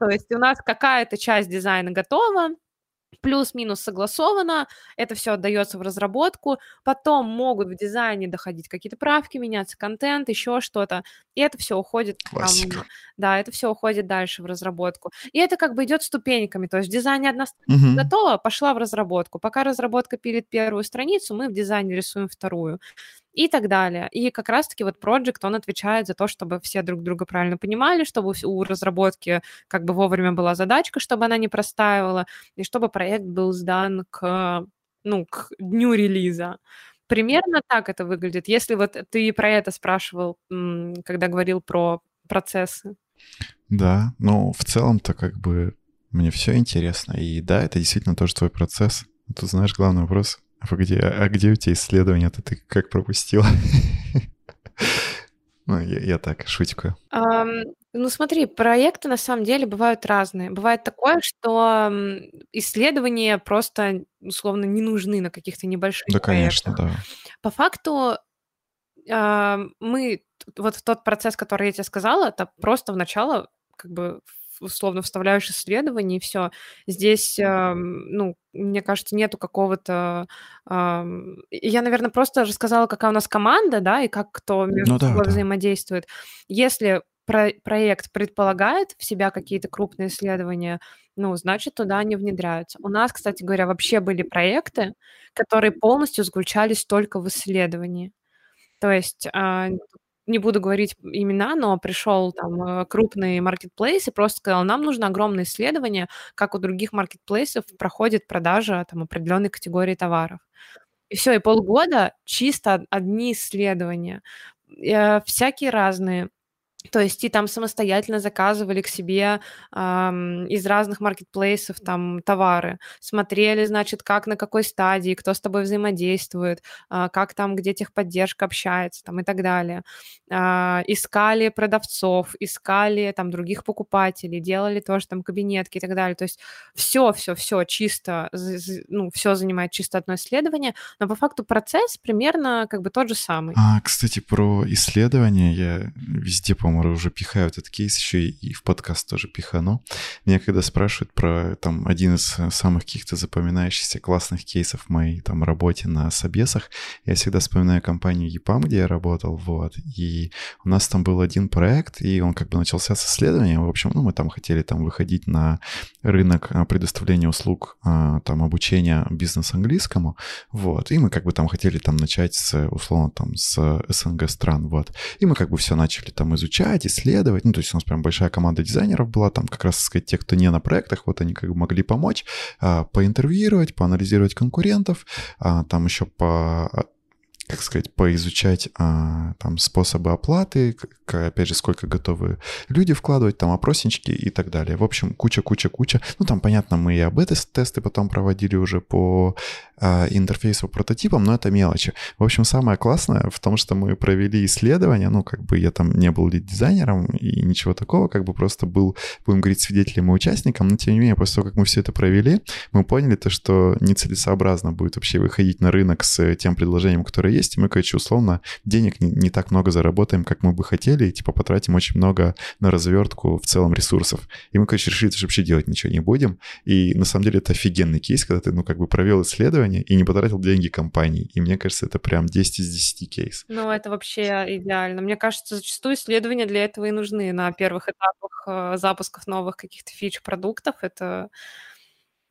То есть у нас какая-то часть дизайна готова, плюс-минус согласовано, это все отдается в разработку, потом могут в дизайне доходить какие-то правки, меняться контент, еще что-то, и это все уходит, там, да, это все уходит дальше в разработку. И это как бы идет ступеньками, то есть в дизайне одна страница угу. готова, пошла в разработку. Пока разработка пилит первую страницу, мы в дизайне рисуем вторую и так далее. И как раз-таки вот Project, он отвечает за то, чтобы все друг друга правильно понимали, чтобы у разработки как бы вовремя была задачка, чтобы она не простаивала, и чтобы проект был сдан к, ну, к дню релиза. Примерно так это выглядит. Если вот ты про это спрашивал, когда говорил про процессы. Да, ну, в целом-то как бы мне все интересно. И да, это действительно тоже твой процесс. Тут, знаешь, главный вопрос, а где, а где у тебя исследования-то ты как пропустила? Ну, я, я так, шутикаю. Um, ну, смотри, проекты на самом деле бывают разные. Бывает такое, что исследования просто, условно, не нужны на каких-то небольших Да, конечно, проектах. да. По факту мы, вот в тот процесс, который я тебе сказала, это просто в начало как бы условно вставляешь исследование, и все. Здесь, ну, мне кажется, нету какого-то... Я, наверное, просто рассказала, какая у нас команда, да, и как кто между ну, да, собой да. взаимодействует. Если про проект предполагает в себя какие-то крупные исследования, ну, значит, туда они внедряются. У нас, кстати говоря, вообще были проекты, которые полностью заключались только в исследовании. То есть э, не буду говорить имена, но пришел там э, крупный маркетплейс и просто сказал, нам нужно огромное исследование, как у других маркетплейсов проходит продажа там определенной категории товаров. И все, и полгода чисто одни исследования, э, всякие разные. То есть и там самостоятельно заказывали к себе ам, из разных маркетплейсов там товары, смотрели, значит, как на какой стадии, кто с тобой взаимодействует, а, как там, где техподдержка общается там и так далее. А, искали продавцов, искали там других покупателей, делали тоже там кабинетки и так далее. То есть все, все, все чисто, ну, все занимает чисто одно исследование, но по факту процесс примерно как бы тот же самый. А, кстати, про исследование я везде, по по-моему, уже пихаю этот кейс, еще и в подкаст тоже пихану. Меня когда спрашивают про там один из самых каких-то запоминающихся классных кейсов в моей там работе на собесах, я всегда вспоминаю компанию EPAM, где я работал, вот, и у нас там был один проект, и он как бы начался с исследования, в общем, ну, мы там хотели там выходить на рынок а, предоставления услуг, а, там, обучения бизнес-английскому, вот, и мы как бы там хотели там начать с, условно, там, с СНГ стран, вот, и мы как бы все начали там изучать, изучать, исследовать. Ну, то есть у нас прям большая команда дизайнеров была, там как раз, сказать, те, кто не на проектах, вот они как бы могли помочь, а, поинтервьюировать, поанализировать конкурентов, а, там еще по как сказать, поизучать а, там способы оплаты, опять же, сколько готовы люди вкладывать, там опроснички и так далее. В общем, куча-куча-куча. Ну, там, понятно, мы и об тесты потом проводили уже по а, интерфейсу прототипам, но это мелочи. В общем, самое классное в том, что мы провели исследование, ну, как бы я там не был дизайнером и ничего такого, как бы просто был, будем говорить, свидетелем и участником, но тем не менее, после того, как мы все это провели, мы поняли то, что нецелесообразно будет вообще выходить на рынок с тем предложением, которое есть, и мы, короче, условно, денег не, не так много заработаем, как мы бы хотели, и, типа, потратим очень много на развертку в целом ресурсов. И мы, короче, решили, что вообще делать ничего не будем. И на самом деле это офигенный кейс, когда ты, ну, как бы провел исследование и не потратил деньги компании. И мне кажется, это прям 10 из 10 кейс. Ну, это вообще идеально. Мне кажется, зачастую исследования для этого и нужны на первых этапах э, запусков новых каких-то фич продуктов. Это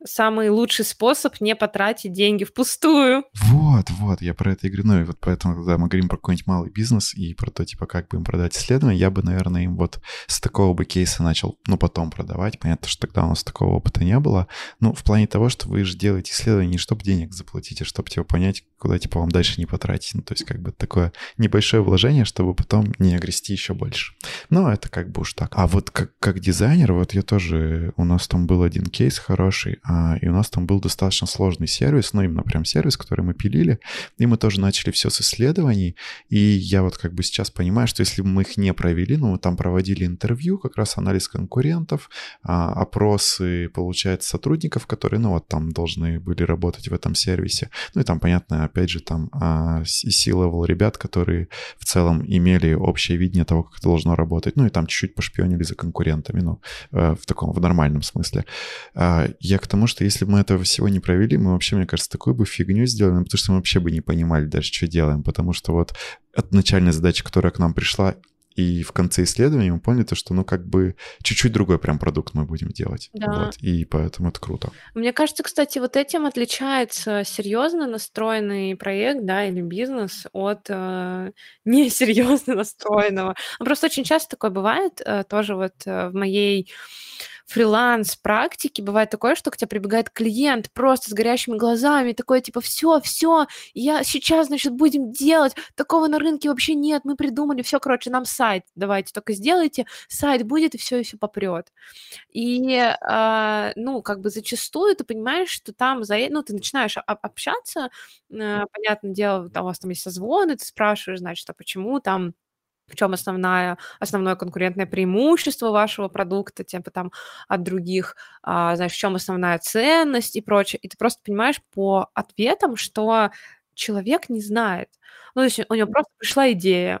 самый лучший способ не потратить деньги впустую. Вот, вот, я про это и говорю. Ну и вот поэтому, когда мы говорим про какой-нибудь малый бизнес и про то, типа, как бы им продать исследование, я бы, наверное, им вот с такого бы кейса начал, ну, потом продавать. Понятно, что тогда у нас такого опыта не было. Ну, в плане того, что вы же делаете исследование не чтобы денег заплатить, а чтобы, типа, понять, куда, типа, вам дальше не потратить. Ну, то есть, как бы такое небольшое вложение, чтобы потом не огрести еще больше. Но это как бы уж так. А вот как, как дизайнер, вот я тоже, у нас там был один кейс хороший, и у нас там был достаточно сложный сервис, ну, именно прям сервис, который мы пилили, и мы тоже начали все с исследований, и я вот как бы сейчас понимаю, что если бы мы их не провели, ну, мы там проводили интервью, как раз анализ конкурентов, а, опросы, получается, сотрудников, которые, ну, вот там должны были работать в этом сервисе, ну, и там, понятно, опять же, там а, C-level ребят, которые в целом имели общее видение того, как это должно работать, ну, и там чуть-чуть пошпионили за конкурентами, ну, э, в таком, в нормальном смысле. А, я к тому, что если бы мы этого всего не провели, мы вообще, мне кажется, такую бы фигню сделали, потому что мы вообще бы не понимали даже, что делаем, потому что вот от начальной задачи, которая к нам пришла, и в конце исследования мы поняли то, что, ну, как бы чуть-чуть другой прям продукт мы будем делать. Да. Вот, и поэтому это круто. Мне кажется, кстати, вот этим отличается серьезно настроенный проект, да, или бизнес от э, несерьезно настроенного. Просто очень часто такое бывает, э, тоже вот э, в моей фриланс практики бывает такое, что к тебе прибегает клиент просто с горящими глазами, такой типа, все, все, я сейчас, значит, будем делать, такого на рынке вообще нет, мы придумали, все, короче, нам сайт, давайте только сделайте, сайт будет, и все, и все попрет. И, э, ну, как бы зачастую ты понимаешь, что там, за, ну, ты начинаешь общаться, э, понятное дело, у вас там есть созвоны, ты спрашиваешь, значит, а почему там в чем основная, основное конкурентное преимущество вашего продукта, типа там от других, а, знаешь, в чем основная ценность и прочее. И ты просто понимаешь по ответам, что человек не знает. Ну, то есть у него просто пришла идея,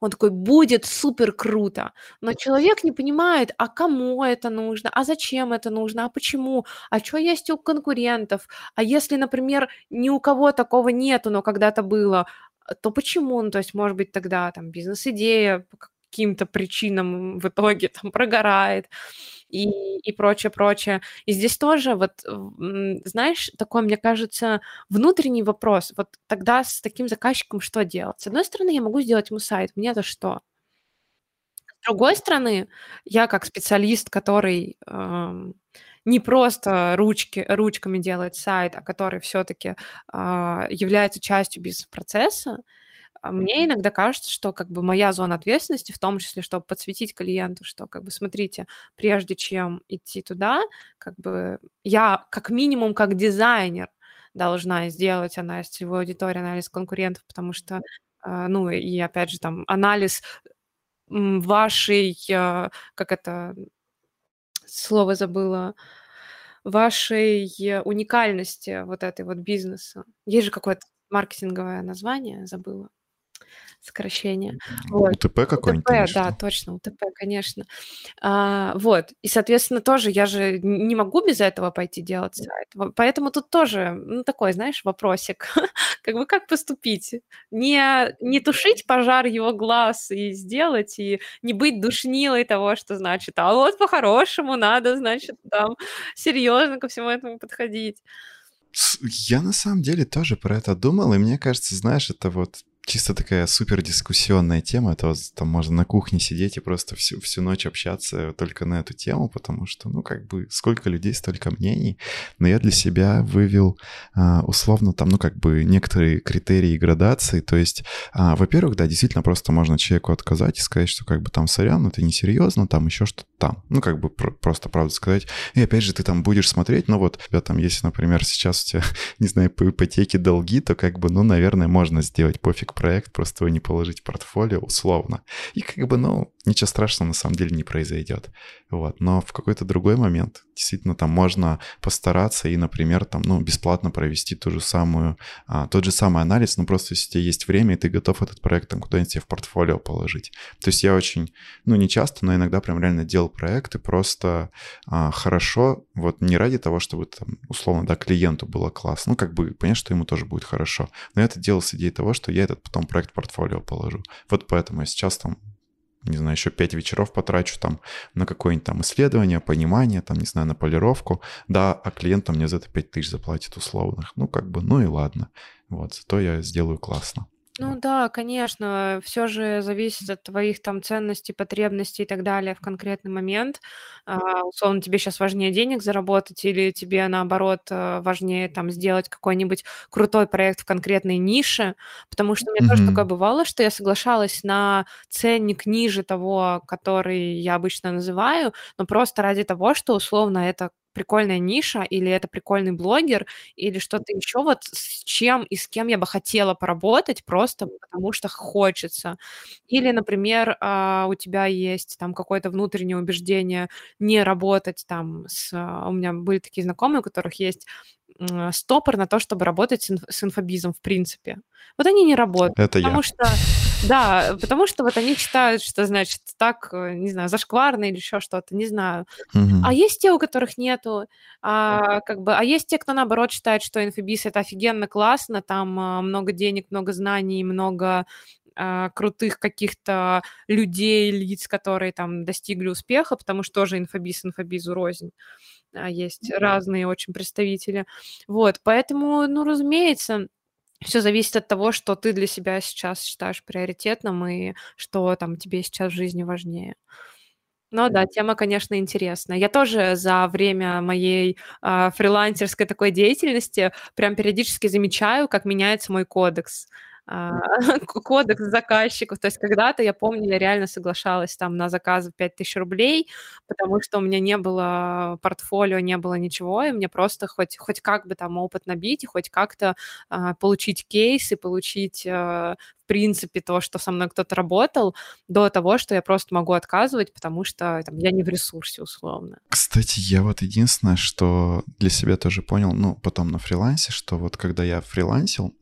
он такой, будет супер круто. Но человек не понимает, а кому это нужно, а зачем это нужно, а почему, а что есть у конкурентов, а если, например, ни у кого такого нету, но когда-то было, то почему? Ну, то есть, может быть, тогда там бизнес-идея по каким-то причинам в итоге там прогорает и, и прочее, прочее. И здесь тоже вот, знаешь, такой, мне кажется, внутренний вопрос. Вот тогда с таким заказчиком что делать? С одной стороны, я могу сделать ему сайт, мне это что? С другой стороны, я как специалист, который эм, не просто ручки, ручками делает сайт, а который все-таки э, а, является частью бизнес-процесса, а мне иногда кажется, что как бы моя зона ответственности, в том числе, чтобы подсветить клиенту, что как бы смотрите, прежде чем идти туда, как бы я как минимум как дизайнер должна сделать анализ целевой аудитории, анализ конкурентов, потому что, э, ну и опять же там анализ вашей, как это слово забыла, вашей уникальности вот этой вот бизнеса. Есть же какое-то маркетинговое название, забыла сокращение. Вот. УТП какой-нибудь? УТП, да, точно, УТП, конечно. А, вот, и, соответственно, тоже я же не могу без этого пойти делать сайт. Поэтому тут тоже, ну, такой, знаешь, вопросик. как бы как поступить? Не, не тушить пожар его глаз и сделать, и не быть душнилой того, что значит, а вот по-хорошему надо, значит, там серьезно ко всему этому подходить. Я на самом деле тоже про это думал, и мне кажется, знаешь, это вот чисто такая супер дискуссионная тема. Это там можно на кухне сидеть и просто всю, всю ночь общаться только на эту тему, потому что, ну, как бы, сколько людей, столько мнений. Но я для себя вывел а, условно там, ну, как бы, некоторые критерии градации. То есть, а, во-первых, да, действительно просто можно человеку отказать и сказать, что, как бы, там, сорян, это несерьезно, там еще что-то там. Ну, как бы, про- просто правду сказать. И опять же, ты там будешь смотреть, ну, вот, у тебя там, если, например, сейчас у тебя, не знаю, по ипотеке долги, то, как бы, ну, наверное, можно сделать пофиг проект, просто его не положить в портфолио условно. И как бы, ну, ничего страшного на самом деле не произойдет. Вот. Но в какой-то другой момент действительно там можно постараться и, например, там, ну, бесплатно провести ту же самую, а, тот же самый анализ, но просто если у тебя есть время, и ты готов этот проект там куда-нибудь себе в портфолио положить. То есть я очень, ну, не часто, но иногда прям реально делал проекты просто а, хорошо, вот не ради того, чтобы там, условно, да, клиенту было классно, ну, как бы понять, что ему тоже будет хорошо. Но я это делал с идеей того, что я этот потом проект в портфолио положу. Вот поэтому я сейчас там не знаю, еще пять вечеров потрачу там на какое-нибудь там исследование, понимание, там, не знаю, на полировку, да, а клиент мне за это 5 тысяч заплатит условных. Ну, как бы, ну и ладно. Вот, зато я сделаю классно. Ну да, конечно, все же зависит от твоих там ценностей, потребностей и так далее в конкретный момент. А, условно, тебе сейчас важнее денег заработать или тебе, наоборот, э, важнее там сделать какой-нибудь крутой проект в конкретной нише? Потому что у меня тоже такое бывало, что я соглашалась на ценник ниже того, который я обычно называю, но просто ради того, что условно это прикольная ниша, или это прикольный блогер, или что-то еще, вот с чем и с кем я бы хотела поработать, просто потому что хочется. Или, например, а, у тебя есть там какое-то внутреннее убеждение не работать там с... А, у меня были такие знакомые, у которых есть стопор на то, чтобы работать с, инф- с инфобизом в принципе. Вот они не работают. Это потому я. что, да, потому что вот они считают, что, значит, так, э, не знаю, зашкварно или еще что-то, не знаю. А есть те, у которых нету, а, как бы, а есть те, кто, наоборот, считает, что инфобиз это офигенно классно, там а, много денег, много знаний, много а, крутых каких-то людей, лиц, которые там достигли успеха, потому что тоже инфобиз инфобизу рознь. А, есть разные очень представители. Вот, поэтому, ну, разумеется, все зависит от того, что ты для себя сейчас считаешь приоритетным и что там тебе сейчас в жизни важнее. Ну да, тема, конечно, интересная. Я тоже за время моей а, фрилансерской такой деятельности прям периодически замечаю, как меняется мой кодекс. А, кодекс заказчиков. То есть когда-то, я помню, я реально соглашалась там на заказы в 5000 рублей, потому что у меня не было портфолио, не было ничего, и мне просто хоть, хоть как бы там опыт набить, и хоть как-то а, получить кейс и получить а, в принципе то, что со мной кто-то работал, до того, что я просто могу отказывать, потому что там, я не в ресурсе условно. Кстати, я вот единственное, что для себя тоже понял, ну, потом на фрилансе, что вот когда я фрилансил,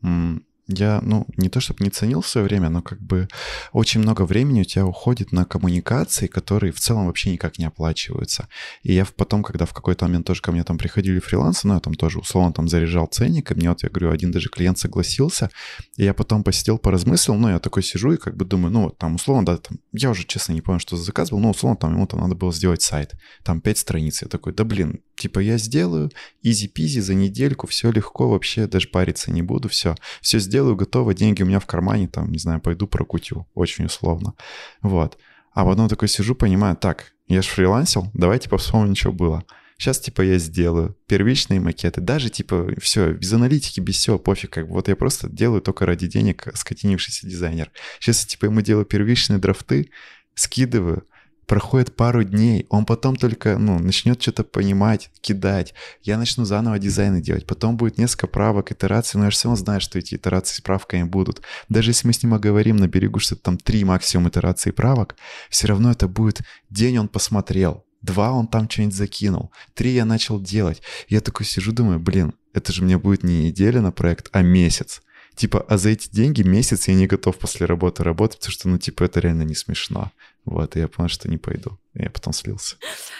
я, ну, не то чтобы не ценил свое время, но как бы очень много времени у тебя уходит на коммуникации, которые в целом вообще никак не оплачиваются. И я потом, когда в какой-то момент тоже ко мне там приходили фрилансы, ну, я там тоже условно там заряжал ценник, и мне вот, я говорю, один даже клиент согласился, и я потом посидел, поразмыслил, ну, я такой сижу и как бы думаю, ну, вот там условно, да, там, я уже честно не помню, что за заказ был, но условно там ему там надо было сделать сайт, там пять страниц, я такой, да блин, типа я сделаю, изи-пизи за недельку, все легко, вообще даже париться не буду, все, все сделаю, готово, деньги у меня в кармане, там, не знаю, пойду прокутю, очень условно. Вот. А потом такой сижу, понимаю, так, я же фрилансил, давайте вспомним, что было. Сейчас, типа, я сделаю первичные макеты, даже, типа, все, без аналитики, без всего, пофиг, как бы, вот я просто делаю только ради денег, скотинившийся дизайнер. Сейчас, типа, ему делаю первичные драфты, скидываю, проходит пару дней, он потом только, ну, начнет что-то понимать, кидать. Я начну заново дизайны делать. Потом будет несколько правок, итераций, но я же все равно знаю, что эти итерации с правками будут. Даже если мы с ним оговорим на берегу, что там три максимум итерации правок, все равно это будет день он посмотрел, Два он там что-нибудь закинул. Три я начал делать. Я такой сижу, думаю, блин, это же мне будет не неделя на проект, а месяц. Типа, а за эти деньги месяц я не готов после работы работать, потому что, ну, типа, это реально не смешно. Вот, и я понял, что не пойду. Я потом слился.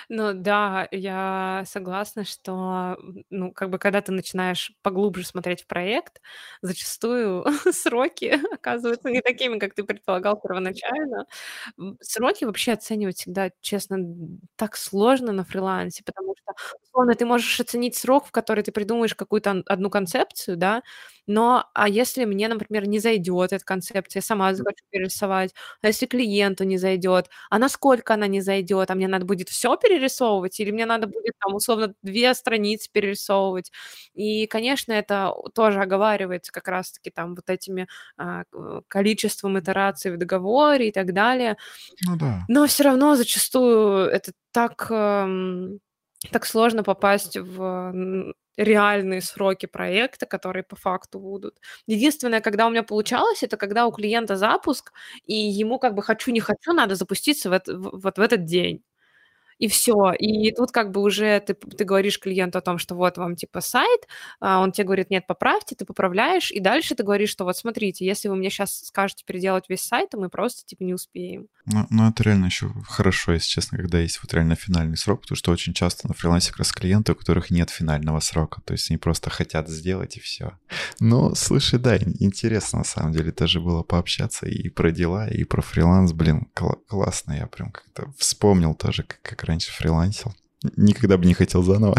Ну да, я согласна, что, ну, как бы, когда ты начинаешь поглубже смотреть в проект, зачастую сроки оказываются не такими, как ты предполагал первоначально. Сроки вообще оценивать всегда, честно, так сложно на фрилансе, потому что, условно, ты можешь оценить срок, в который ты придумаешь какую-то одну концепцию, да, но а если мне, например, не зайдет эта концепция, я сама захочу перерисовать, а если клиенту не зайдет, а насколько она не зайдет, а мне надо будет все перерисовывать, или мне надо будет там условно две страницы перерисовывать. И, конечно, это тоже оговаривается как раз-таки там вот этими а, количеством итераций в договоре и так далее. Ну да. Но все равно зачастую это так, эм, так сложно попасть в реальные сроки проекта, которые по факту будут. Единственное, когда у меня получалось, это когда у клиента запуск, и ему как бы хочу не хочу, надо запуститься в это, в, вот в этот день. И все. И тут как бы уже ты, ты говоришь клиенту о том, что вот вам типа сайт, а он тебе говорит, нет, поправьте, ты поправляешь, и дальше ты говоришь, что вот смотрите, если вы мне сейчас скажете переделать весь сайт, то мы просто типа не успеем. Ну, ну это реально еще хорошо, если честно, когда есть вот реально финальный срок, потому что очень часто на фрилансе как раз клиенты, у которых нет финального срока, то есть они просто хотят сделать и все. Но, слушай, да, интересно на самом деле тоже было пообщаться и про дела, и про фриланс, блин, кл- классно, я прям как-то вспомнил тоже, как, как раньше фрилансил. Никогда бы не хотел заново.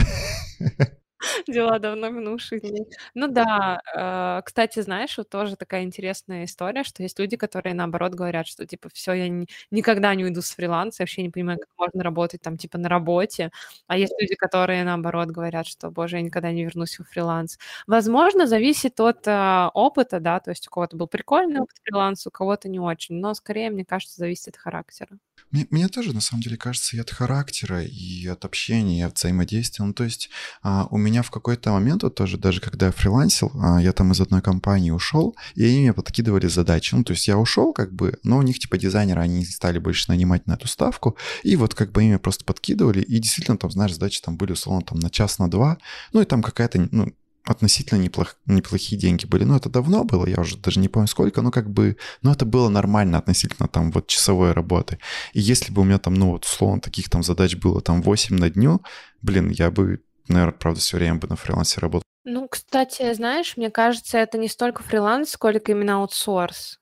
Дела давно минувших дней. Ну да, э, кстати, знаешь, вот тоже такая интересная история, что есть люди, которые наоборот говорят, что типа все, я ни- никогда не уйду с фриланса, я вообще не понимаю, как можно работать там типа на работе. А есть люди, которые наоборот говорят, что, боже, я никогда не вернусь в фриланс. Возможно, зависит от э, опыта, да, то есть у кого-то был прикольный опыт фриланса, у кого-то не очень, но скорее, мне кажется, зависит от характера. Мне, мне тоже, на самом деле, кажется, и от характера, и от общения, и от взаимодействия. Ну, то есть а, у меня в какой-то момент, вот тоже даже когда я фрилансил, а, я там из одной компании ушел, и они мне подкидывали задачи. Ну, то есть я ушел, как бы, но у них, типа, дизайнеры, они стали больше нанимать на эту ставку, и вот как бы ими просто подкидывали, и действительно там, знаешь, задачи там были, условно, там на час, на два, ну, и там какая-то, ну, относительно неплох, неплохие деньги были. Но это давно было, я уже даже не помню сколько, но как бы, ну это было нормально относительно там вот часовой работы. И если бы у меня там, ну вот условно таких там задач было там 8 на дню, блин, я бы, наверное, правда, все время бы на фрилансе работал. Ну, кстати, знаешь, мне кажется, это не столько фриланс, сколько именно аутсорс.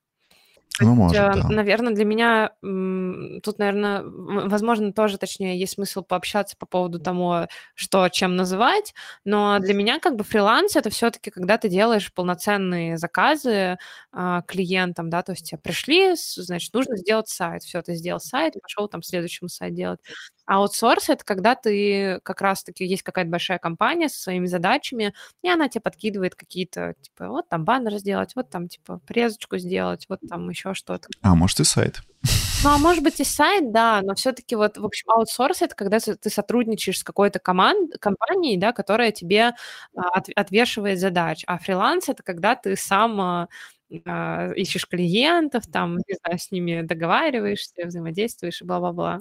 Ну, может, э, да. наверное, для меня тут, наверное, возможно, тоже, точнее, есть смысл пообщаться по поводу того, что чем называть, но для меня как бы фриланс это все-таки, когда ты делаешь полноценные заказы а, клиентам, да, то есть тебе пришли, значит, нужно сделать сайт, все, ты сделал сайт, пошел там следующему сайт делать. А аутсорс — это когда ты как раз-таки есть какая-то большая компания со своими задачами, и она тебе подкидывает какие-то, типа, вот там баннер сделать, вот там, типа, презочку сделать, вот там еще что-то. А, может, и сайт. Ну, а может быть и сайт, да, но все-таки вот, в общем, аутсорс — это когда ты сотрудничаешь с какой-то команд, компанией, да, которая тебе а, от, отвешивает задач, а фриланс — это когда ты сам а, а, ищешь клиентов, там, не знаю, с ними договариваешься, взаимодействуешь и бла-бла-бла.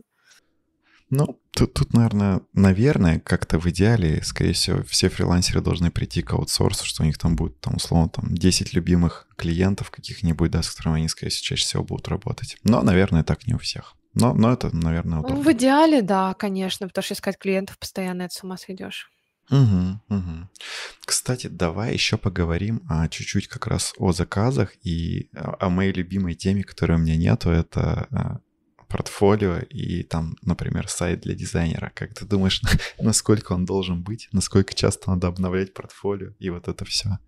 Ну, тут, тут, наверное, наверное, как-то в идеале, скорее всего, все фрилансеры должны прийти к аутсорсу, что у них там будет, там, условно, там, 10 любимых клиентов каких-нибудь, да, с которыми они, скорее всего, чаще всего будут работать. Но, наверное, так не у всех. Но, но это, наверное, удобно. В идеале, да, конечно, потому что искать клиентов постоянно это с ума сведешь. Угу, угу. Кстати, давай еще поговорим а, чуть-чуть как раз о заказах и о, о моей любимой теме, которой у меня нету, это а, портфолио и там, например, сайт для дизайнера. Как ты думаешь, насколько он должен быть, насколько часто надо обновлять портфолио и вот это все?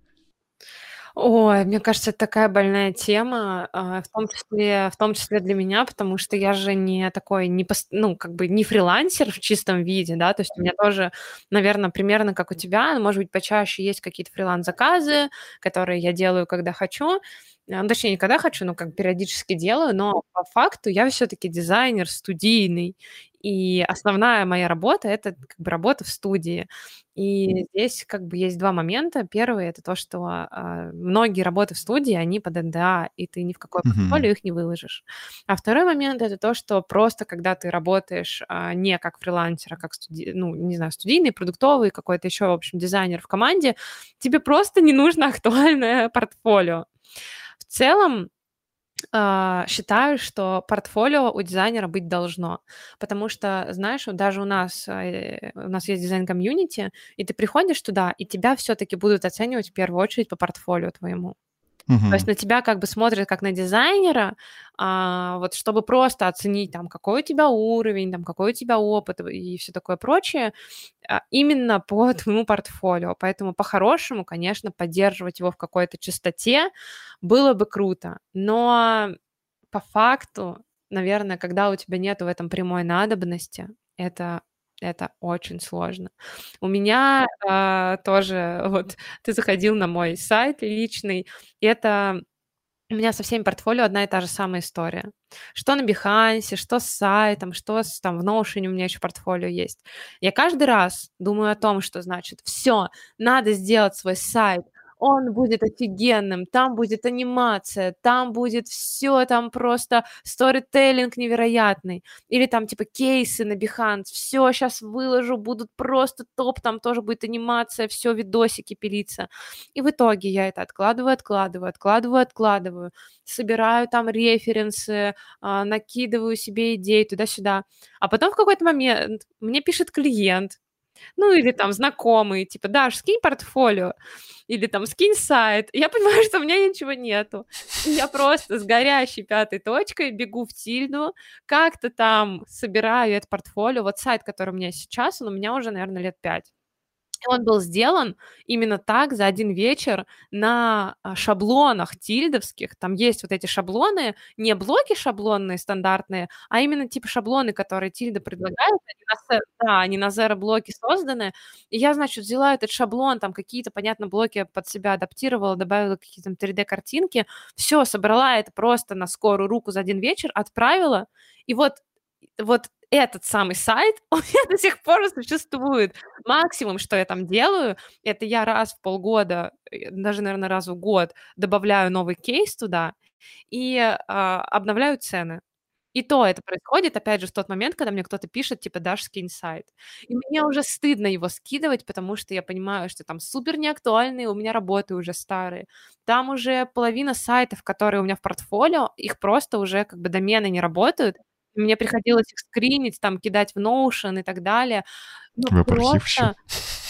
Ой, мне кажется, это такая больная тема, а, в том числе, в том числе для меня, потому что я же не такой, не ну, как бы не фрилансер в чистом виде, да, то есть у меня тоже, наверное, примерно как у тебя, может быть, почаще есть какие-то фриланс-заказы, которые я делаю, когда хочу, точнее, не когда хочу, но как периодически делаю, но по факту я все-таки дизайнер студийный, и основная моя работа — это как бы работа в студии. И здесь как бы есть два момента. Первый — это то, что э, многие работы в студии, они под НДА, и ты ни в какое портфолио их не выложишь. А второй момент — это то, что просто когда ты работаешь э, не как фрилансер, а как, студи... ну, не знаю, студийный, продуктовый, какой-то еще, в общем, дизайнер в команде, тебе просто не нужно актуальное портфолио. В целом, а, считаю, что портфолио у дизайнера быть должно, потому что, знаешь, даже у нас э, у нас есть дизайн-комьюнити, и ты приходишь туда, и тебя все-таки будут оценивать в первую очередь по портфолио твоему. То есть на тебя как бы смотрят как на дизайнера, а, вот чтобы просто оценить там, какой у тебя уровень, там, какой у тебя опыт и все такое прочее, а, именно по твоему портфолио. Поэтому по-хорошему, конечно, поддерживать его в какой-то чистоте было бы круто. Но по факту, наверное, когда у тебя нет в этом прямой надобности, это это очень сложно. У меня э, тоже, вот ты заходил на мой сайт личный, это у меня со всеми портфолио одна и та же самая история. Что на Behance, что с сайтом, что с, там в Notion у меня еще портфолио есть. Я каждый раз думаю о том, что значит, все, надо сделать свой сайт он будет офигенным, там будет анимация, там будет все, там просто сторителлинг невероятный, или там типа кейсы на Behance, все сейчас выложу, будут просто топ, там тоже будет анимация, все, видосики пилиться. И в итоге я это откладываю, откладываю, откладываю, откладываю, собираю там референсы, а, накидываю себе идеи туда-сюда. А потом в какой-то момент мне пишет клиент, ну, или там знакомый, типа, Даш, скинь портфолио, или там скинь сайт. Я понимаю, что у меня ничего нету. Я просто с горящей пятой точкой бегу в Тильду, как-то там собираю это портфолио. Вот сайт, который у меня сейчас, он у меня уже, наверное, лет пять. Он был сделан именно так за один вечер на а, шаблонах тильдовских. Там есть вот эти шаблоны, не блоки шаблонные стандартные, а именно типа шаблоны, которые тильда предлагает. Они на, да, они на блоке созданы. И я, значит, взяла этот шаблон, там какие-то, понятно, блоки под себя адаптировала, добавила какие-то 3D-картинки. Все, собрала это просто на скорую руку за один вечер, отправила. И вот вот этот самый сайт, у меня до сих пор существует. Максимум, что я там делаю, это я раз в полгода, э, даже, наверное, раз в год добавляю новый кейс туда и а, обновляю цены. И то это происходит, опять же, в тот момент, когда мне кто-то пишет, типа, дашь скинь сайт. И мне уже стыдно его скидывать, потому что я понимаю, что там супер неактуальные, у меня работы уже старые. Там уже половина сайтов, которые у меня в портфолио, их просто уже как бы домены не работают, мне приходилось их скринить, там, кидать в Notion и так далее. Ну, просто,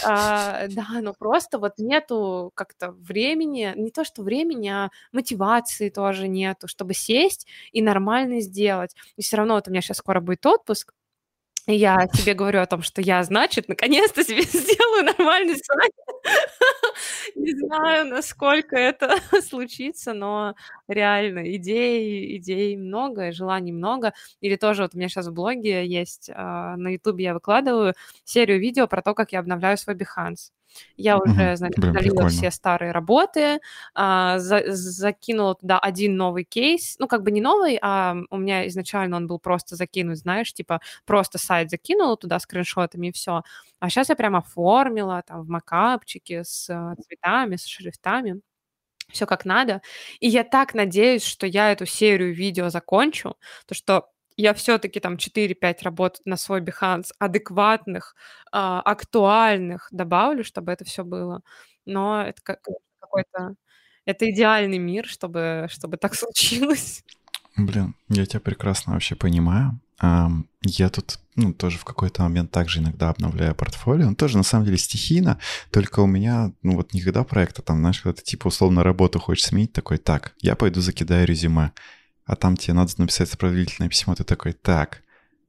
а, да, ну просто вот нету как-то времени, не то что времени, а мотивации тоже нету, чтобы сесть и нормально сделать. И все равно вот у меня сейчас скоро будет отпуск, я тебе говорю о том, что я, значит, наконец-то себе сделаю нормальный сайт. Не знаю, насколько это случится, но реально идей, идей много, желаний много. Или тоже вот у меня сейчас в блоге есть, а, на ютубе я выкладываю серию видео про то, как я обновляю свой Behance. Я уже, значит, Блин, удалила все старые работы, а, за, закинула туда один новый кейс, ну, как бы не новый, а у меня изначально он был просто закинут, знаешь, типа просто сайт закинула туда скриншотами и все. А сейчас я прямо оформила там в макапчике с а, цветами, с шрифтами все как надо. И я так надеюсь, что я эту серию видео закончу, то что я все-таки там 4-5 работ на свой Behance адекватных, а, актуальных добавлю, чтобы это все было. Но это как какой-то... Это идеальный мир, чтобы, чтобы так случилось. Блин, я тебя прекрасно вообще понимаю. Я тут, ну, тоже в какой-то момент также иногда обновляю портфолио. Он тоже, на самом деле, стихийно, только у меня, ну, вот никогда проекта там, знаешь, когда ты, типа, условно, работу хочешь сменить, такой, так, я пойду закидаю резюме а там тебе надо написать сопроводительное письмо, ты такой, так,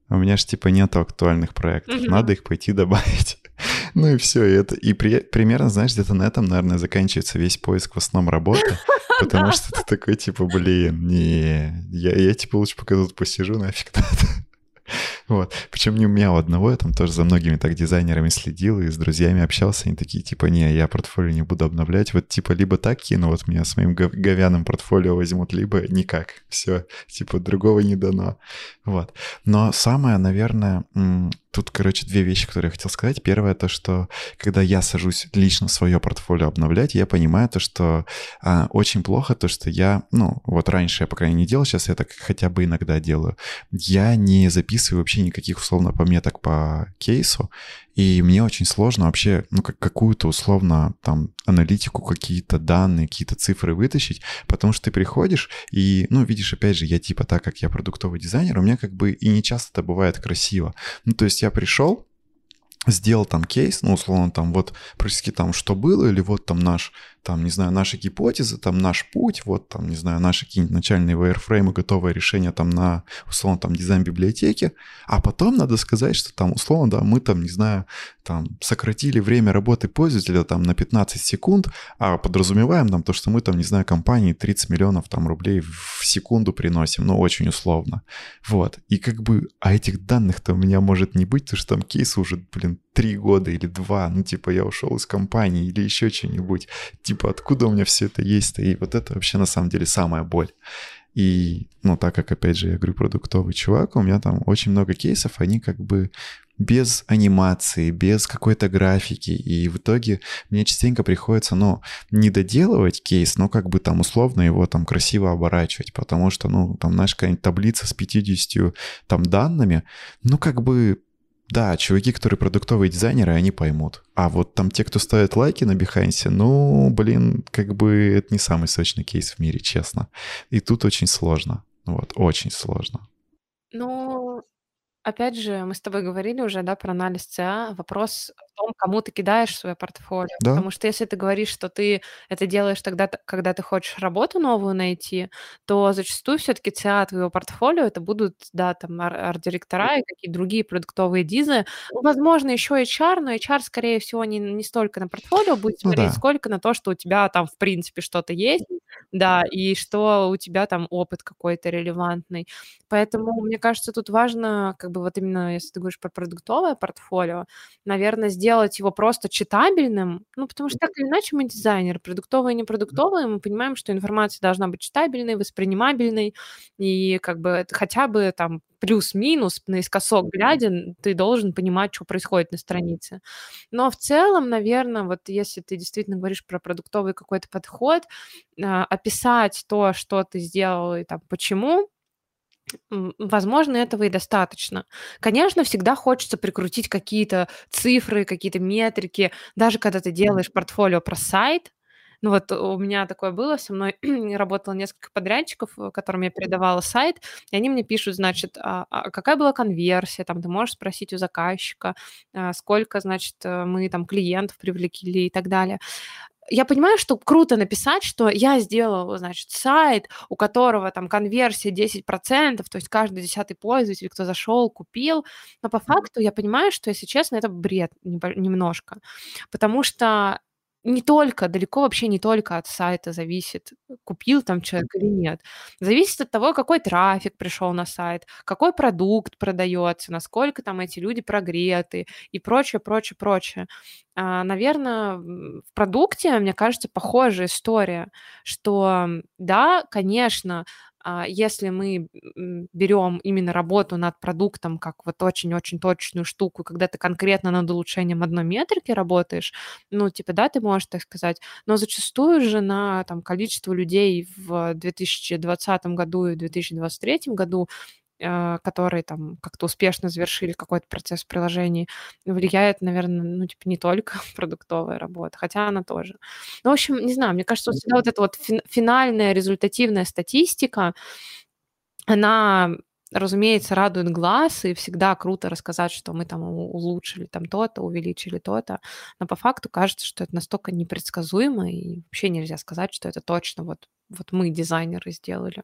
у меня же типа нету актуальных проектов, угу. надо их пойти добавить. ну и все, и это и при, примерно, знаешь, где-то на этом, наверное, заканчивается весь поиск в основном работы, потому что ты такой типа, блин, не, я, я типа лучше пока тут посижу, нафиг надо. Вот. Причем не у меня у одного, я там тоже за многими так дизайнерами следил и с друзьями общался, они такие, типа, не, я портфолио не буду обновлять, вот, типа, либо так кину, вот меня с моим говяным портфолио возьмут, либо никак, все, типа, другого не дано, вот. Но самое, наверное, Тут, короче, две вещи, которые я хотел сказать. Первое, то, что когда я сажусь лично свое портфолио обновлять, я понимаю то, что а, очень плохо то, что я, ну, вот раньше я, по крайней мере, не делал, сейчас я так хотя бы иногда делаю. Я не записываю вообще никаких, условно, пометок по кейсу, и мне очень сложно вообще, ну, как какую-то условно там аналитику, какие-то данные, какие-то цифры вытащить, потому что ты приходишь и, ну, видишь, опять же, я типа так, как я продуктовый дизайнер, у меня как бы и не часто это бывает красиво. Ну, то есть я пришел, сделал там кейс, ну, условно, там вот практически там что было, или вот там наш там, не знаю, наши гипотезы, там наш путь, вот там, не знаю, наши какие-нибудь начальные wireframe, готовое решение там на, условно, там дизайн библиотеки, а потом надо сказать, что там, условно, да, мы там, не знаю, там сократили время работы пользователя там на 15 секунд, а подразумеваем там то, что мы там, не знаю, компании 30 миллионов там рублей в секунду приносим, ну, очень условно. Вот. И как бы, а этих данных-то у меня может не быть, потому что там кейс уже, блин, три года или два, ну, типа, я ушел из компании или еще что-нибудь типа, откуда у меня все это есть-то? И вот это вообще на самом деле самая боль. И, ну, так как, опять же, я говорю, продуктовый чувак, у меня там очень много кейсов, они как бы без анимации, без какой-то графики. И в итоге мне частенько приходится, ну, не доделывать кейс, но как бы там условно его там красиво оборачивать, потому что, ну, там, знаешь, какая-нибудь таблица с 50 там данными, ну, как бы да, чуваки, которые продуктовые дизайнеры, они поймут. А вот там те, кто ставит лайки на Behance, ну, блин, как бы это не самый сочный кейс в мире, честно. И тут очень сложно. Вот, очень сложно. Ну, опять же, мы с тобой говорили уже, да, про анализ ЦА. Вопрос том, кому ты кидаешь свое портфолио. Да. Потому что если ты говоришь, что ты это делаешь тогда, когда ты хочешь работу новую найти, то зачастую все-таки ЦА твоего портфолио это будут, да, там арт-директора и какие-то другие продуктовые дизы. Возможно, еще HR, но HR, скорее всего, не, не столько на портфолио будет Ну смотреть, да. сколько на то, что у тебя там, в принципе, что-то есть, да, и что у тебя там опыт какой-то релевантный. Поэтому, мне кажется, тут важно, как бы вот именно, если ты говоришь про продуктовое портфолио, наверное, сделать его просто читабельным, ну, потому что так или иначе мы дизайнеры, продуктовые и непродуктовые, мы понимаем, что информация должна быть читабельной, воспринимабельной, и как бы хотя бы там плюс-минус, наискосок глядя, ты должен понимать, что происходит на странице. Но в целом, наверное, вот если ты действительно говоришь про продуктовый какой-то подход, а, описать то, что ты сделал и там почему, Возможно, этого и достаточно. Конечно, всегда хочется прикрутить какие-то цифры, какие-то метрики. Даже когда ты делаешь портфолио про сайт, ну вот у меня такое было, со мной работало несколько подрядчиков, э, которым я передавала сайт, и они мне пишут, значит, а, а какая была конверсия, там ты можешь спросить у заказчика, а, сколько, значит, э, мы там клиентов привлекли и так далее я понимаю, что круто написать, что я сделала, значит, сайт, у которого там конверсия 10%, то есть каждый десятый пользователь, кто зашел, купил. Но по факту я понимаю, что, если честно, это бред немножко. Потому что не только, далеко вообще не только от сайта зависит, купил там человек или нет. Зависит от того, какой трафик пришел на сайт, какой продукт продается, насколько там эти люди прогреты и прочее, прочее, прочее. А, наверное, в продукте, мне кажется, похожая история, что да, конечно, если мы берем именно работу над продуктом как вот очень-очень точную штуку, когда ты конкретно над улучшением одной метрики работаешь, ну, типа, да, ты можешь так сказать, но зачастую же на там, количество людей в 2020 году и в 2023 году а, которые там как-то успешно завершили какой-то процесс в приложении, влияет, наверное, ну, типа, не только продуктовая работа, хотя она тоже. Ну, в общем, не знаю, мне кажется, вот всегда вот эта вот финальная результативная статистика, она разумеется, радует глаз, и всегда круто рассказать, что мы там улучшили там то-то, увеличили то-то, но по факту кажется, что это настолько непредсказуемо, и вообще нельзя сказать, что это точно вот, вот мы, дизайнеры, сделали.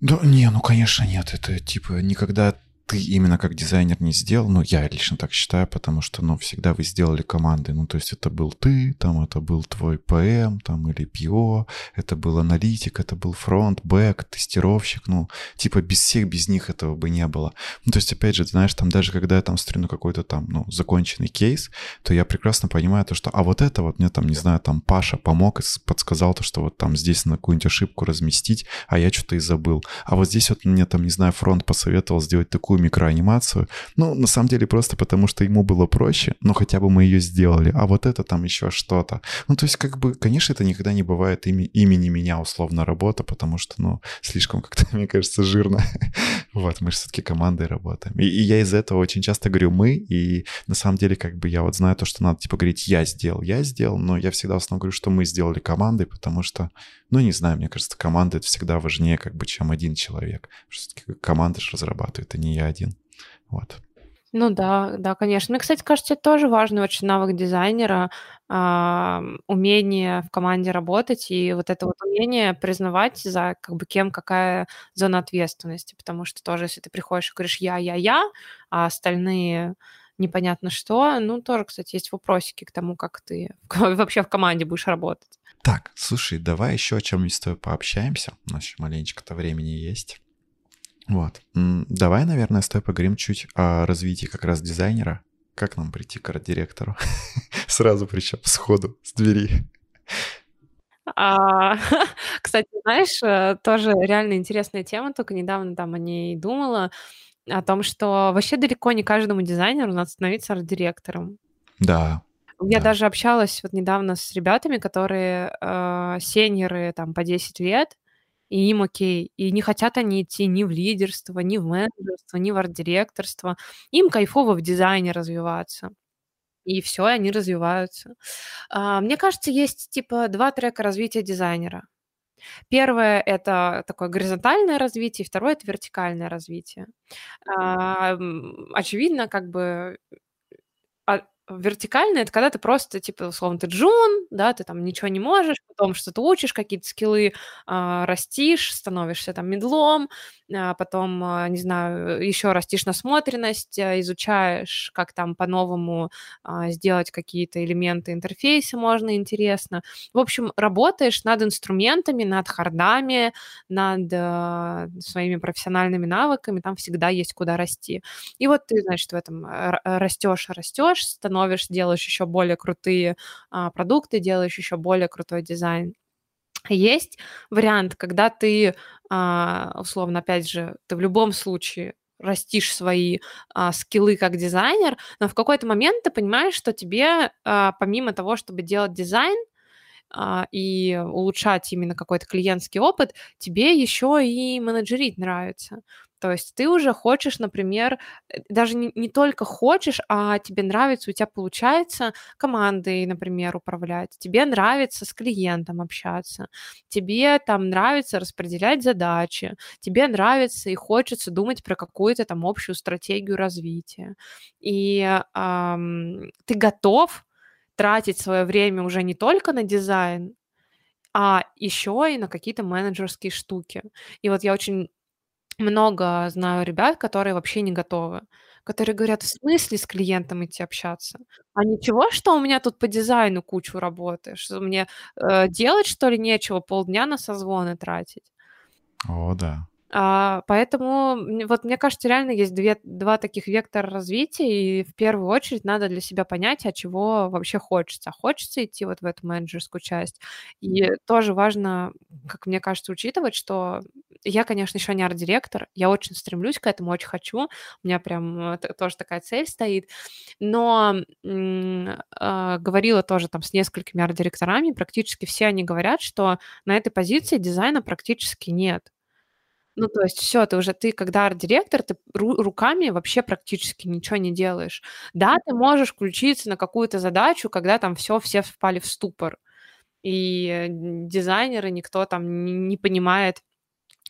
Да, не, ну, конечно, нет. Это, типа, никогда ты именно как дизайнер не сделал, ну, я лично так считаю, потому что, ну, всегда вы сделали команды, ну, то есть это был ты, там, это был твой ПМ, там, или ПИО, это был аналитик, это был фронт, бэк, тестировщик, ну, типа, без всех, без них этого бы не было. Ну, то есть, опять же, знаешь, там, даже когда я там стрю на какой-то там, ну, законченный кейс, то я прекрасно понимаю то, что, а вот это вот мне там, не знаю, там, Паша помог и подсказал то, что вот там здесь на какую-нибудь ошибку разместить, а я что-то и забыл. А вот здесь вот мне там, не знаю, фронт посоветовал сделать такую микроанимацию. Ну, на самом деле просто потому, что ему было проще, но хотя бы мы ее сделали. А вот это там еще что-то. Ну, то есть, как бы, конечно, это никогда не бывает ими, имени меня условно работа, потому что, ну, слишком как-то, мне кажется, жирно. вот, мы же все-таки командой работаем. И, и я из-за этого очень часто говорю «мы», и на самом деле, как бы, я вот знаю то, что надо, типа, говорить «я сделал», «я сделал», но я всегда в основном говорю, что мы сделали командой, потому что, ну, не знаю, мне кажется, команда — это всегда важнее, как бы, чем один человек. Все-таки команда же разрабатывает, а не я один. Вот. Ну да, да, конечно. Мне, кстати, кажется, это тоже важный очень навык дизайнера, а, умение в команде работать и вот это вот умение признавать за как бы кем какая зона ответственности, потому что тоже, если ты приходишь и говоришь я, я, я, а остальные непонятно что, ну тоже, кстати, есть вопросики к тому, как ты вообще в команде будешь работать. Так, слушай, давай еще о чем-нибудь с тобой пообщаемся. У нас еще маленечко-то времени есть. Вот. Давай, наверное, с тобой поговорим чуть о развитии как раз дизайнера. Как нам прийти к арт-директору? Сразу причем сходу, с двери. А, кстати, знаешь, э, тоже реально интересная тема, только недавно там о ней думала. О том, что вообще далеко не каждому дизайнеру надо становиться арт-директором. Да. Я Да. даже общалась вот недавно с ребятами, которые э, сеньоры там по 10 лет, и им окей. И не хотят они идти ни в лидерство, ни в менеджерство, ни в арт-директорство. Им кайфово в дизайне развиваться. И все, и они развиваются. А, мне кажется, есть типа два трека развития дизайнера. Первое это такое горизонтальное развитие, второе это вертикальное развитие. А, очевидно, как бы вертикальное это когда ты просто, типа, условно, ты джун, да, ты там ничего не можешь, потом что-то учишь, какие-то скиллы а, растишь, становишься там медлом, а потом, а, не знаю, еще растишь насмотренность, а, изучаешь, как там по-новому а, сделать какие-то элементы интерфейса можно интересно. В общем, работаешь над инструментами, над хардами, над а, своими профессиональными навыками, там всегда есть куда расти. И вот ты, значит, в этом растешь, растешь, становишь, делаешь еще более крутые а, продукты, делаешь еще более крутой дизайн. Есть вариант, когда ты, а, условно, опять же, ты в любом случае растишь свои а, скиллы как дизайнер, но в какой-то момент ты понимаешь, что тебе, а, помимо того, чтобы делать дизайн, а, и улучшать именно какой-то клиентский опыт, тебе еще и менеджерить нравится. То есть ты уже хочешь, например, э, даже не, не только хочешь, а тебе нравится, у тебя получается командой, например, управлять, тебе нравится с клиентом общаться, тебе там нравится распределять задачи, тебе нравится и хочется думать про какую-то там общую стратегию развития. И ам, ты готов тратить свое время уже не только на дизайн, а еще и на какие-то менеджерские штуки. И вот я очень много знаю ребят, которые вообще не готовы, которые говорят, в смысле с клиентом идти общаться? А ничего, что у меня тут по дизайну кучу работы, что мне э, делать, что ли, нечего, полдня на созвоны тратить? О, да. А, поэтому вот мне кажется, реально есть две, два таких вектора развития, и в первую очередь надо для себя понять, а чего вообще хочется. Хочется идти вот в эту менеджерскую часть. И тоже важно, как мне кажется, учитывать, что я, конечно, еще не арт-директор, я очень стремлюсь к этому, очень хочу, у меня прям э, тоже такая цель стоит, но а, говорила тоже там с несколькими арт-директорами, практически все они говорят, что на этой позиции дизайна практически нет. Ну, то есть все, ты уже, ты когда арт-директор, ты ру- руками вообще практически ничего не делаешь. Да, ты можешь включиться на какую-то задачу, когда там все, все впали в ступор, и э, дизайнеры, никто там не, не понимает,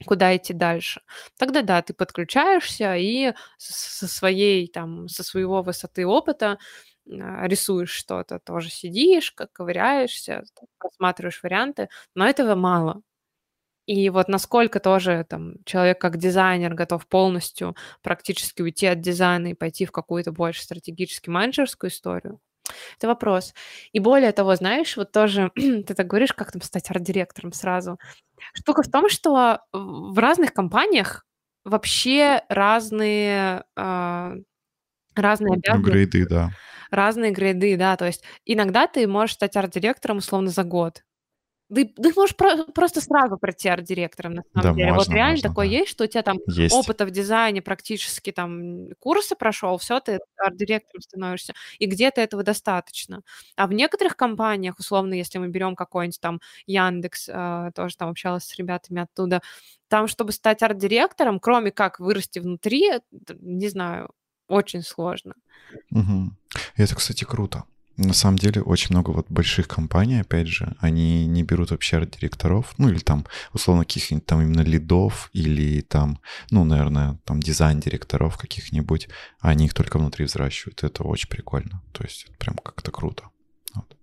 куда идти дальше. Тогда да, ты подключаешься и со своей там, со своего высоты опыта а, рисуешь что-то, тоже сидишь, как ковыряешься, там, просматриваешь варианты, но этого мало. И вот насколько тоже там человек как дизайнер готов полностью практически уйти от дизайна и пойти в какую-то больше стратегически менеджерскую историю, это вопрос. И более того, знаешь, вот тоже ты так говоришь, как там стать арт-директором сразу. Штука в том, что в разных компаниях вообще разные, а, разные обязанности, грейды, да. разные грейды, да. То есть иногда ты можешь стать арт-директором условно за год. Ты, ты можешь про- просто сразу пройти арт-директором, на самом Да, деле. Вот можно, реально можно, такое да. есть, что у тебя там Есть. опыта в дизайне практически там курсы прошел, все, ты арт-директором становишься, и где-то этого достаточно. А в некоторых компаниях, условно, если мы берем какой-нибудь там Яндекс, э, тоже там общалась с ребятами оттуда, там, чтобы стать арт-директором, кроме как вырасти внутри, не знаю, очень сложно. И это, кстати, круто. На самом деле очень много вот больших компаний, опять же, они не берут вообще арт-директоров, ну или там, условно, каких-нибудь там именно лидов или там, ну, наверное, там дизайн-директоров каких-нибудь, а они их только внутри взращивают. Это очень прикольно. То есть это прям как-то круто. Вот.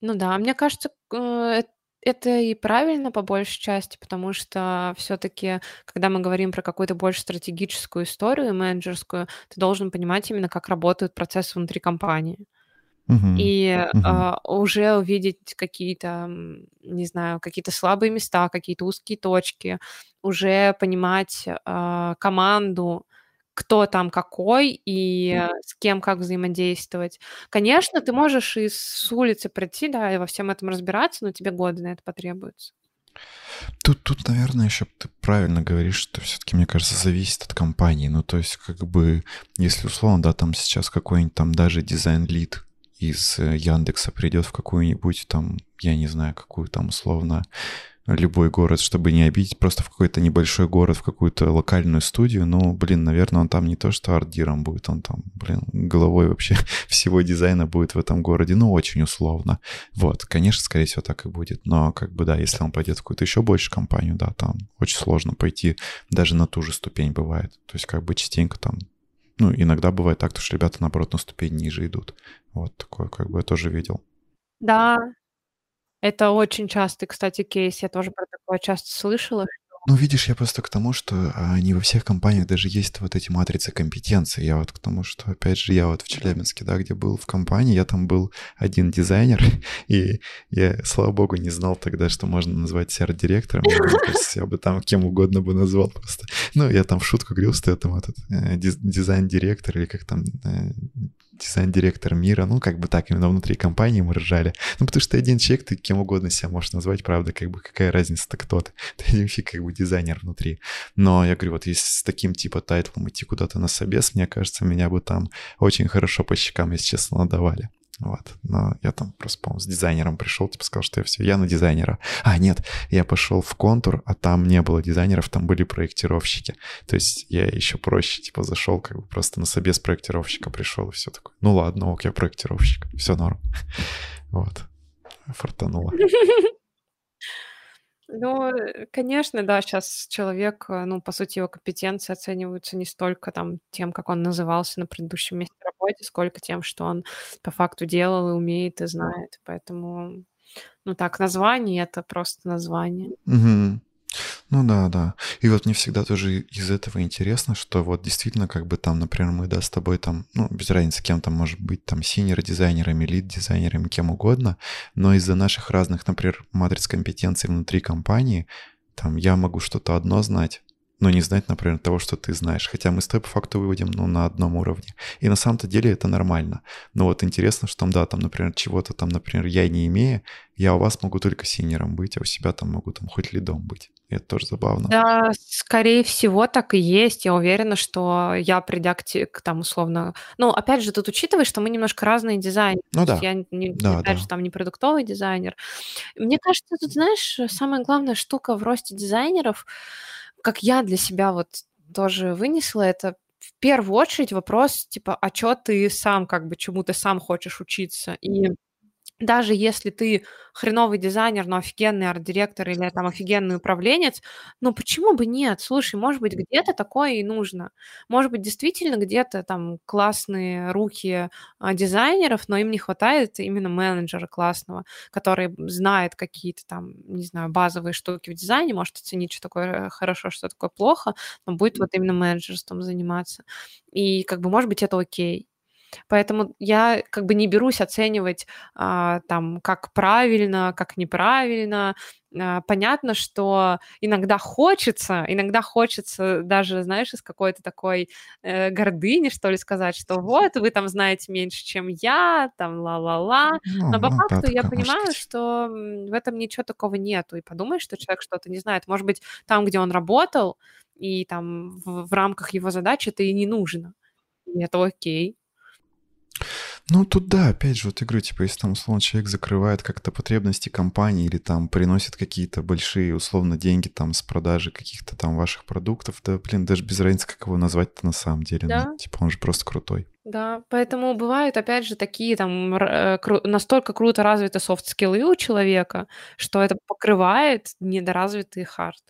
Ну да, мне кажется, э, это и правильно по большей части, потому что все-таки, когда мы говорим про какую-то больше стратегическую историю менеджерскую, ты должен понимать именно, как работают процессы внутри компании. И Мгм. а, уже увидеть какие-то, не знаю, какие-то слабые места, какие-то узкие точки, уже понимать а, команду, кто там какой и с кем как взаимодействовать. Конечно, ты можешь и с улицы прийти, да, и во всем этом разбираться, но тебе годы на это потребуются. Тут, тут, наверное, еще ты правильно говоришь, что все-таки, мне кажется, зависит от компании. Ну, то есть, как бы, если условно, да, там сейчас какой-нибудь там даже дизайн-лид из э, Яндекса придет в какую-нибудь там, я не знаю, какую там условно любой город, чтобы не обидеть, просто в какой-то небольшой город, в какую-то локальную студию, ну, блин, наверное, он там не то что ардиром будет, он там, блин, головой вообще всего дизайна будет в этом городе, ну, очень условно. Вот, конечно, скорее всего, так и будет, но, как бы, да, если он пойдет в какую-то еще больше компанию, да, там очень сложно пойти даже на ту же ступень бывает. То есть, как бы, частенько там ну, иногда бывает так, что ребята, наоборот, на ступень ниже идут. Вот такое, как бы, я тоже видел. Да, это очень частый, кстати, кейс. Я тоже про такое часто слышала, ну, видишь, я просто к тому, что а, не во всех компаниях даже есть вот эти матрицы компетенций. Я вот к тому, что, опять же, я вот в Челябинске, да, где был в компании, я там был один дизайнер, и я, слава богу, не знал тогда, что можно назвать себя. Мне кажется, я бы там кем угодно бы назвал просто. Ну, я там в шутку говорил, что я там этот э, дизайн-директор или как там э, дизайн-директор мира, ну, как бы так, именно внутри компании мы ржали. Ну, потому что один человек, ты кем угодно себя можешь назвать, правда, как бы какая разница-то кто ты? Ты один фиг как бы дизайнер внутри. Но я говорю, вот если с таким типа тайтлом идти куда-то на собес, мне кажется, меня бы там очень хорошо по щекам, если честно, надавали. Вот. Но я там просто, по-моему, с дизайнером пришел, типа сказал, что я все, я на дизайнера. А, нет, я пошел в контур, а там не было дизайнеров, там были проектировщики. То есть я еще проще, типа, зашел, как бы просто на собес проектировщика пришел и все такое. Ну ладно, ок, я проектировщик, все норм. Вот. Фартануло. Ну, конечно, да, сейчас человек, э, ну, по сути, его компетенции оцениваются не столько там тем, как он назывался на предыдущем месте работы, сколько тем, что он по факту делал и умеет, и знает. Поэтому, ну так, название- это просто название. Мгм. Ну да, да. И вот мне всегда тоже из этого интересно, что вот действительно как бы там, например, мы, да, с тобой там, ну, без разницы, кем там может быть, там, синер-дизайнерами, лид-дизайнерами, кем угодно, но из-за наших разных, например, матриц компетенций внутри компании, там, я могу что-то одно знать, но не знать, например, того, что ты знаешь. Хотя мы с тобой по факту выводим ну, на одном уровне. И на самом-то деле это нормально. Но вот интересно, что там, да, там, например, чего-то там, например, я не имею, я у вас могу только синером быть, а у себя там могу там хоть лидом быть. И это тоже забавно. Да, скорее всего, так и есть. Я уверена, что я, придя к, к там условно... Ну, опять же, тут учитывай, что мы немножко разные дизайнеры. Ну да. Я, не, да, опять да. же, там не продуктовый дизайнер. Мне кажется, тут, знаешь, самая главная штука в росте дизайнеров — как я для себя вот тоже вынесла, это в первую очередь вопрос, типа, а чё ты сам, как бы, чему ты сам хочешь учиться? И даже если ты хреновый дизайнер, но офигенный арт-директор или там офигенный управленец, ну почему бы нет? Слушай, может быть, где-то такое и нужно. Может быть, действительно где-то там классные руки а, дизайнеров, но им не хватает именно менеджера классного, который знает какие-то там, не знаю, базовые штуки в дизайне, может оценить, что такое хорошо, что такое плохо, но будет вот именно менеджерством заниматься. И как бы, может быть, это окей. Поэтому я как бы не берусь оценивать а, там, как правильно, как неправильно. А, понятно, что иногда хочется, иногда хочется даже, знаешь, из какой-то такой э, гордыни, что ли, сказать, что вот, вы там знаете меньше, чем я, там ла-ла-ла. Ну, Но по ну да, факту я такое может понимаю, быть. что в этом ничего такого нету. И подумаешь, что человек что-то не знает. Может быть, там, где он работал, и там в, в рамках его задачи это и не нужно. И это окей. Ну, тут да, опять же, вот я говорю, типа, если там, условно, человек закрывает как-то потребности компании или там приносит какие-то большие, условно, деньги там с продажи каких-то там ваших продуктов, да, блин, даже без разницы, как его назвать-то на самом деле. Да. Ну, типа, он же просто крутой. Да, поэтому бывают, опять же, такие там э, настолько круто развиты софт-скиллы у человека, что это покрывает недоразвитый хард.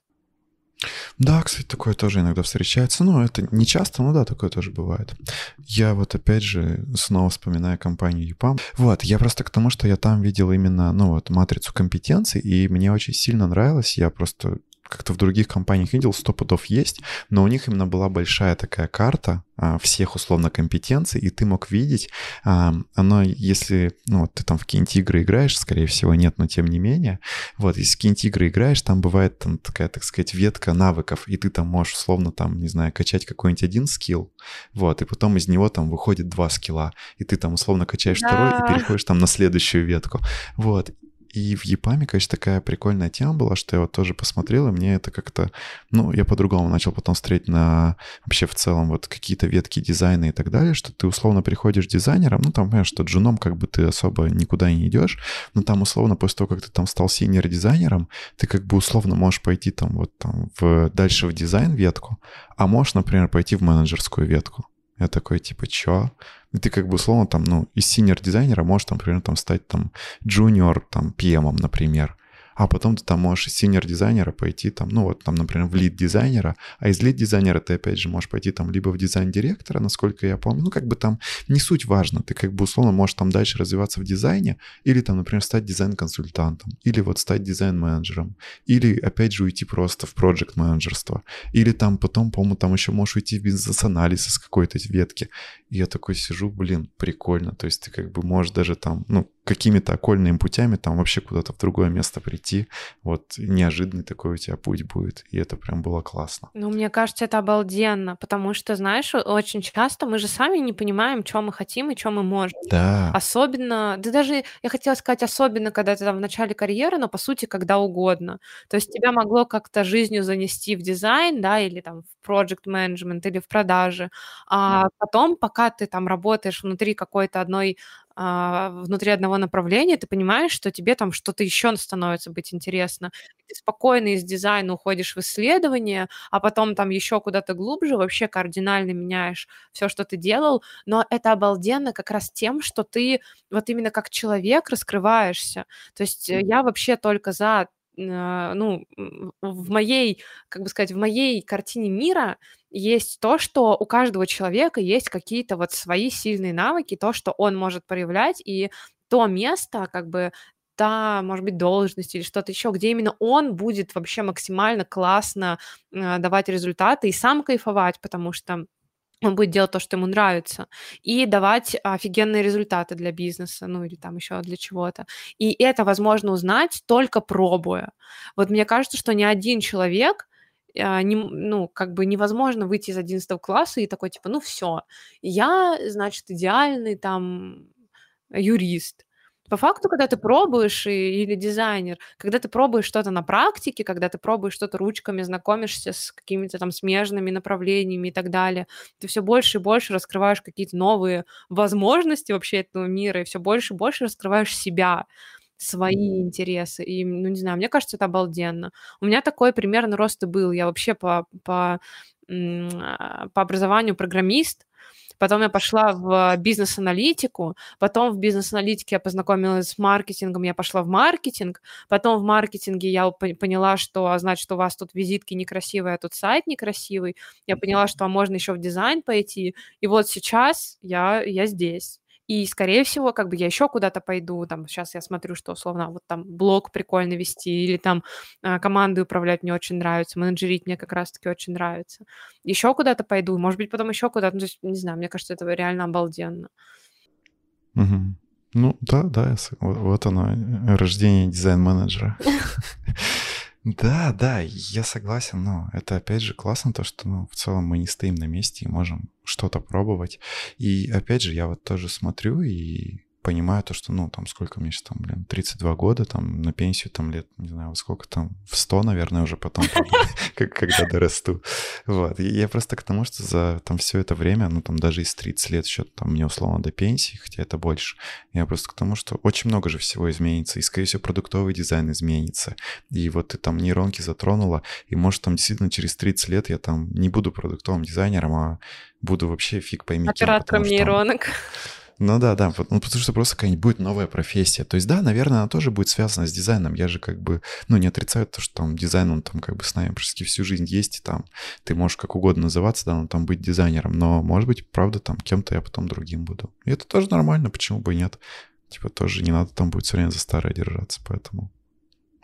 Да, кстати, такое тоже иногда встречается. Ну, это не часто, но да, такое тоже бывает. Я вот опять же снова вспоминаю компанию EPAM. Вот, я просто к тому, что я там видел именно, ну вот, матрицу компетенций, и мне очень сильно нравилось. Я просто как-то в других компаниях видел, сто пудов есть, но у них именно была большая такая карта а, всех условно компетенций, и ты мог видеть, а, оно, если, ну, вот ты там в какие-нибудь игры играешь, скорее всего, нет, но тем не менее, вот, если в какие-нибудь игры играешь, там бывает там такая, так сказать, ветка навыков, и ты там можешь условно там, не знаю, качать какой-нибудь один скилл, вот, и потом из него там выходит два скилла, и ты там условно качаешь второй и Да. переходишь там на следующую ветку, вот, И в ЕПАМе, конечно, такая прикольная тема была, что я вот тоже посмотрел, и мне это как-то... Ну, я по-другому начал потом смотреть на вообще в целом вот какие-то ветки дизайна и так далее, что ты условно приходишь дизайнером, ну, там, понимаешь, что джуном как бы ты особо никуда не идешь, но там условно после того, как ты там стал senior-дизайнером, ты как бы условно можешь пойти там вот там в, дальше в дизайн ветку, а можешь, например, пойти в менеджерскую ветку. Я такой, типа, чё? И ты как бы условно там, ну, из senior-дизайнера можешь там, например, там стать там junior, там, PM, например а потом ты там можешь из senior-дизайнера пойти там, ну вот там, например, в lead-дизайнера, а из lead-дизайнера ты опять же можешь пойти там либо в дизайн-директора, насколько я помню, ну как бы там не суть важно, ты как бы условно можешь там дальше развиваться в дизайне, или там, например, стать дизайн-консультантом, или вот стать дизайн-менеджером, или опять же уйти просто в проект-менеджерство, или там потом, по-моему, там еще можешь уйти в бизнес-анализ из какой-то ветки. И я такой сижу, блин, прикольно, то есть ты как бы можешь даже там, ну, какими-то окольными путями там вообще куда-то в другое место прийти. Вот неожиданный такой у тебя путь будет. И это прям было классно. Ну, мне кажется, это обалденно, потому что, знаешь, очень часто мы же сами не понимаем, что мы хотим и что мы можем. Да. Особенно, да даже, я хотела сказать, особенно, когда ты там в начале карьеры, но по сути, когда угодно. То есть тебя могло как-то жизнью занести в дизайн, да, или там в project management, или в продажи. А потом, пока ты там работаешь внутри какой-то одной внутри одного направления, ты понимаешь, что тебе там что-то еще становится быть интересно. Ты спокойно из дизайна уходишь в исследование, а потом там еще куда-то глубже вообще кардинально меняешь все, что ты делал. Но это обалденно как раз тем, что ты вот именно как человек раскрываешься. То есть э, я вообще только за а, ну, в моей, как бы сказать, в моей картине мира есть то, что у каждого человека есть какие-то вот свои сильные навыки, то, что он может проявлять, и то место, как бы та, может быть, должность или что-то еще, где именно он будет вообще максимально классно э, давать результаты и сам кайфовать, потому что он будет делать то, что ему нравится, и давать офигенные результаты для бизнеса, ну или там еще для чего-то. И это возможно узнать только пробуя. Вот мне кажется, что ни один человек а, не, ну, как бы невозможно выйти из 11 класса и такой, типа, ну все, я, значит, идеальный там юрист. По факту, когда ты пробуешь, и, или дизайнер, когда ты пробуешь что-то на практике, когда ты пробуешь что-то ручками, знакомишься с какими-то там смежными направлениями и так далее, ты все больше и больше раскрываешь какие-то новые возможности вообще этого мира, и все больше и больше раскрываешь себя свои интересы. И, ну, не знаю, мне кажется, это обалденно. У меня такой примерно рост и был. Я вообще по, по, а, по образованию программист, Потом я пошла в бизнес-аналитику, потом в бизнес-аналитике я познакомилась с маркетингом, я пошла в маркетинг, потом в маркетинге я поняла, что, а, значит, у вас тут визитки некрасивые, а тут сайт некрасивый. Я поняла, что можно еще в дизайн пойти. И вот сейчас я, я здесь. И, скорее всего, как бы я еще куда-то пойду, там, сейчас я смотрю, что, условно, вот там блог прикольно вести, или там э, команды управлять мне очень нравится, менеджерить мне как раз-таки очень нравится. Еще куда-то пойду, может быть, потом еще куда-то, ну, то есть, не знаю, мне кажется, это реально обалденно. Угу. Ну, да, да, вот оно, э, рождение дизайн-менеджера. Да, да, я согласен, но это опять же классно то, что ну, в целом мы не стоим на месте и можем что-то пробовать. И опять же, я вот тоже смотрю и понимаю то, что, ну, там, сколько мне сейчас, там, блин, 32 года, там, на пенсию, там, лет, не знаю, во сколько там, в 100, наверное, уже потом, когда дорасту. Вот. Я просто к тому, что за там все это время, ну, там, даже из 30 лет еще, там, мне условно до пенсии, хотя это больше, я просто к тому, что очень много же всего изменится, и, скорее всего, продуктовый дизайн изменится. И вот ты там нейронки затронула, и, может, там, действительно, через 30 лет я там не буду продуктовым дизайнером, а буду вообще фиг пойми Оператором нейронок. Ну да, да, ну, потому что просто какая-нибудь будет новая профессия. То есть да, наверное, она тоже будет связана с дизайном. Я же как бы, ну, не отрицаю то, что там дизайн, он там как бы с нами практически всю жизнь есть, и там ты можешь как угодно называться, да, но там быть дизайнером, но, может быть, правда, там кем-то я потом другим буду. И это тоже нормально, почему бы и нет. Типа тоже не надо там будет все время за старое держаться, поэтому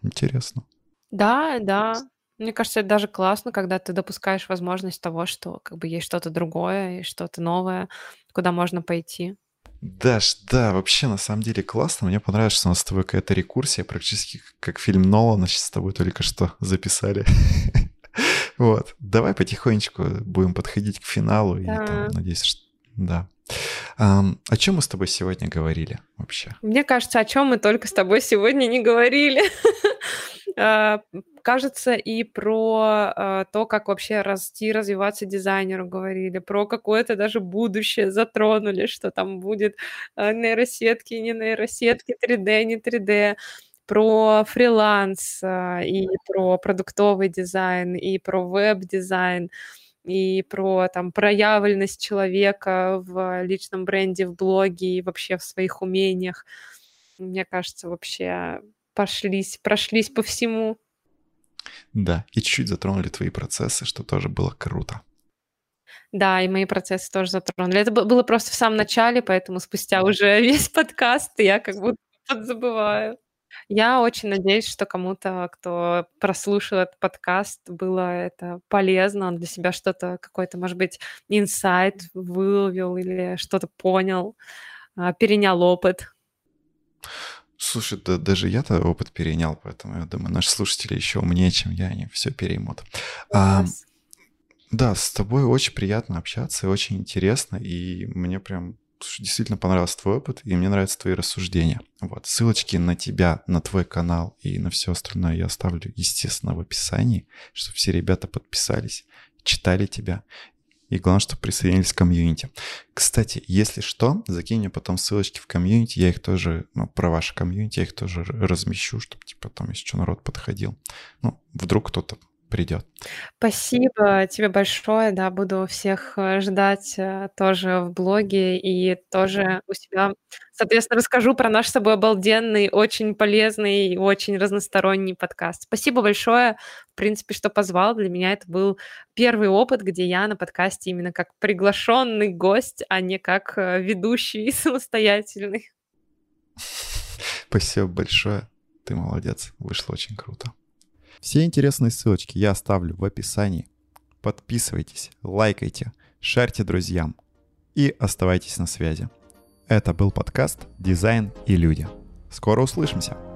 интересно. Да, да. Мне кажется, это даже классно, когда ты допускаешь возможность того, что как бы есть что-то другое и что-то новое, куда можно пойти. Даш, да, вообще на самом деле классно. Мне понравилось, что у нас с тобой какая-то рекурсия, практически как фильм Нолана сейчас с тобой только что записали. Вот, давай потихонечку будем подходить к финалу. И там, надеюсь, что Да. Um, о чем мы с тобой сегодня говорили вообще? Мне кажется, о чем мы только с тобой сегодня не говорили. А, кажется, и про а, то, как вообще расти, развиваться дизайнеру говорили, про какое-то даже будущее затронули, что там будет а, нейросетки, не нейросетки, 3D, не 3D про фриланс и про продуктовый дизайн, и про веб-дизайн и про там проявленность человека в личном бренде, в блоге и вообще в своих умениях. Мне кажется, вообще пошлись, прошлись по всему. Да, и чуть-чуть затронули твои процессы, что тоже было круто. Да, и мои процессы тоже затронули. Это было просто в самом начале, поэтому спустя уже весь подкаст я как будто подзабываю. Я очень надеюсь, что кому-то, кто прослушал этот подкаст, было это полезно, он для себя что-то, какой-то, может быть, инсайт выловил или что-то понял, а, перенял опыт. Слушай, да даже я-то опыт перенял, поэтому я думаю, наши слушатели еще умнее, чем я, они все переймут. А, да, с тобой очень приятно общаться, и очень интересно, и мне прям Слушай, действительно понравился твой опыт, и мне нравятся твои рассуждения. Вот, ссылочки на тебя, на твой канал и на все остальное я оставлю, естественно, в описании, чтобы все ребята подписались, читали тебя. И главное, чтобы присоединились к комьюнити. Кстати, если что, закинь мне потом ссылочки в комьюнити, я их тоже, ну, про ваше комьюнити, я их тоже размещу, чтобы, типа, там, что, народ подходил. Ну, вдруг кто-то придет. Спасибо тебе большое, да, буду всех э, ждать э, тоже в блоге и тоже у себя, соответственно, расскажу про наш с тобой обалденный, очень полезный и очень разносторонний подкаст. Спасибо большое, в принципе, что позвал. Для меня это был первый опыт, где я на подкасте именно как приглашенный гость, а не как э, ведущий самостоятельный. Спасибо большое. Ты молодец. Вышло очень круто. Все интересные ссылочки я оставлю в описании. Подписывайтесь, лайкайте, шарьте друзьям и оставайтесь на связи. Это был подкаст «Дизайн и люди». Скоро услышимся!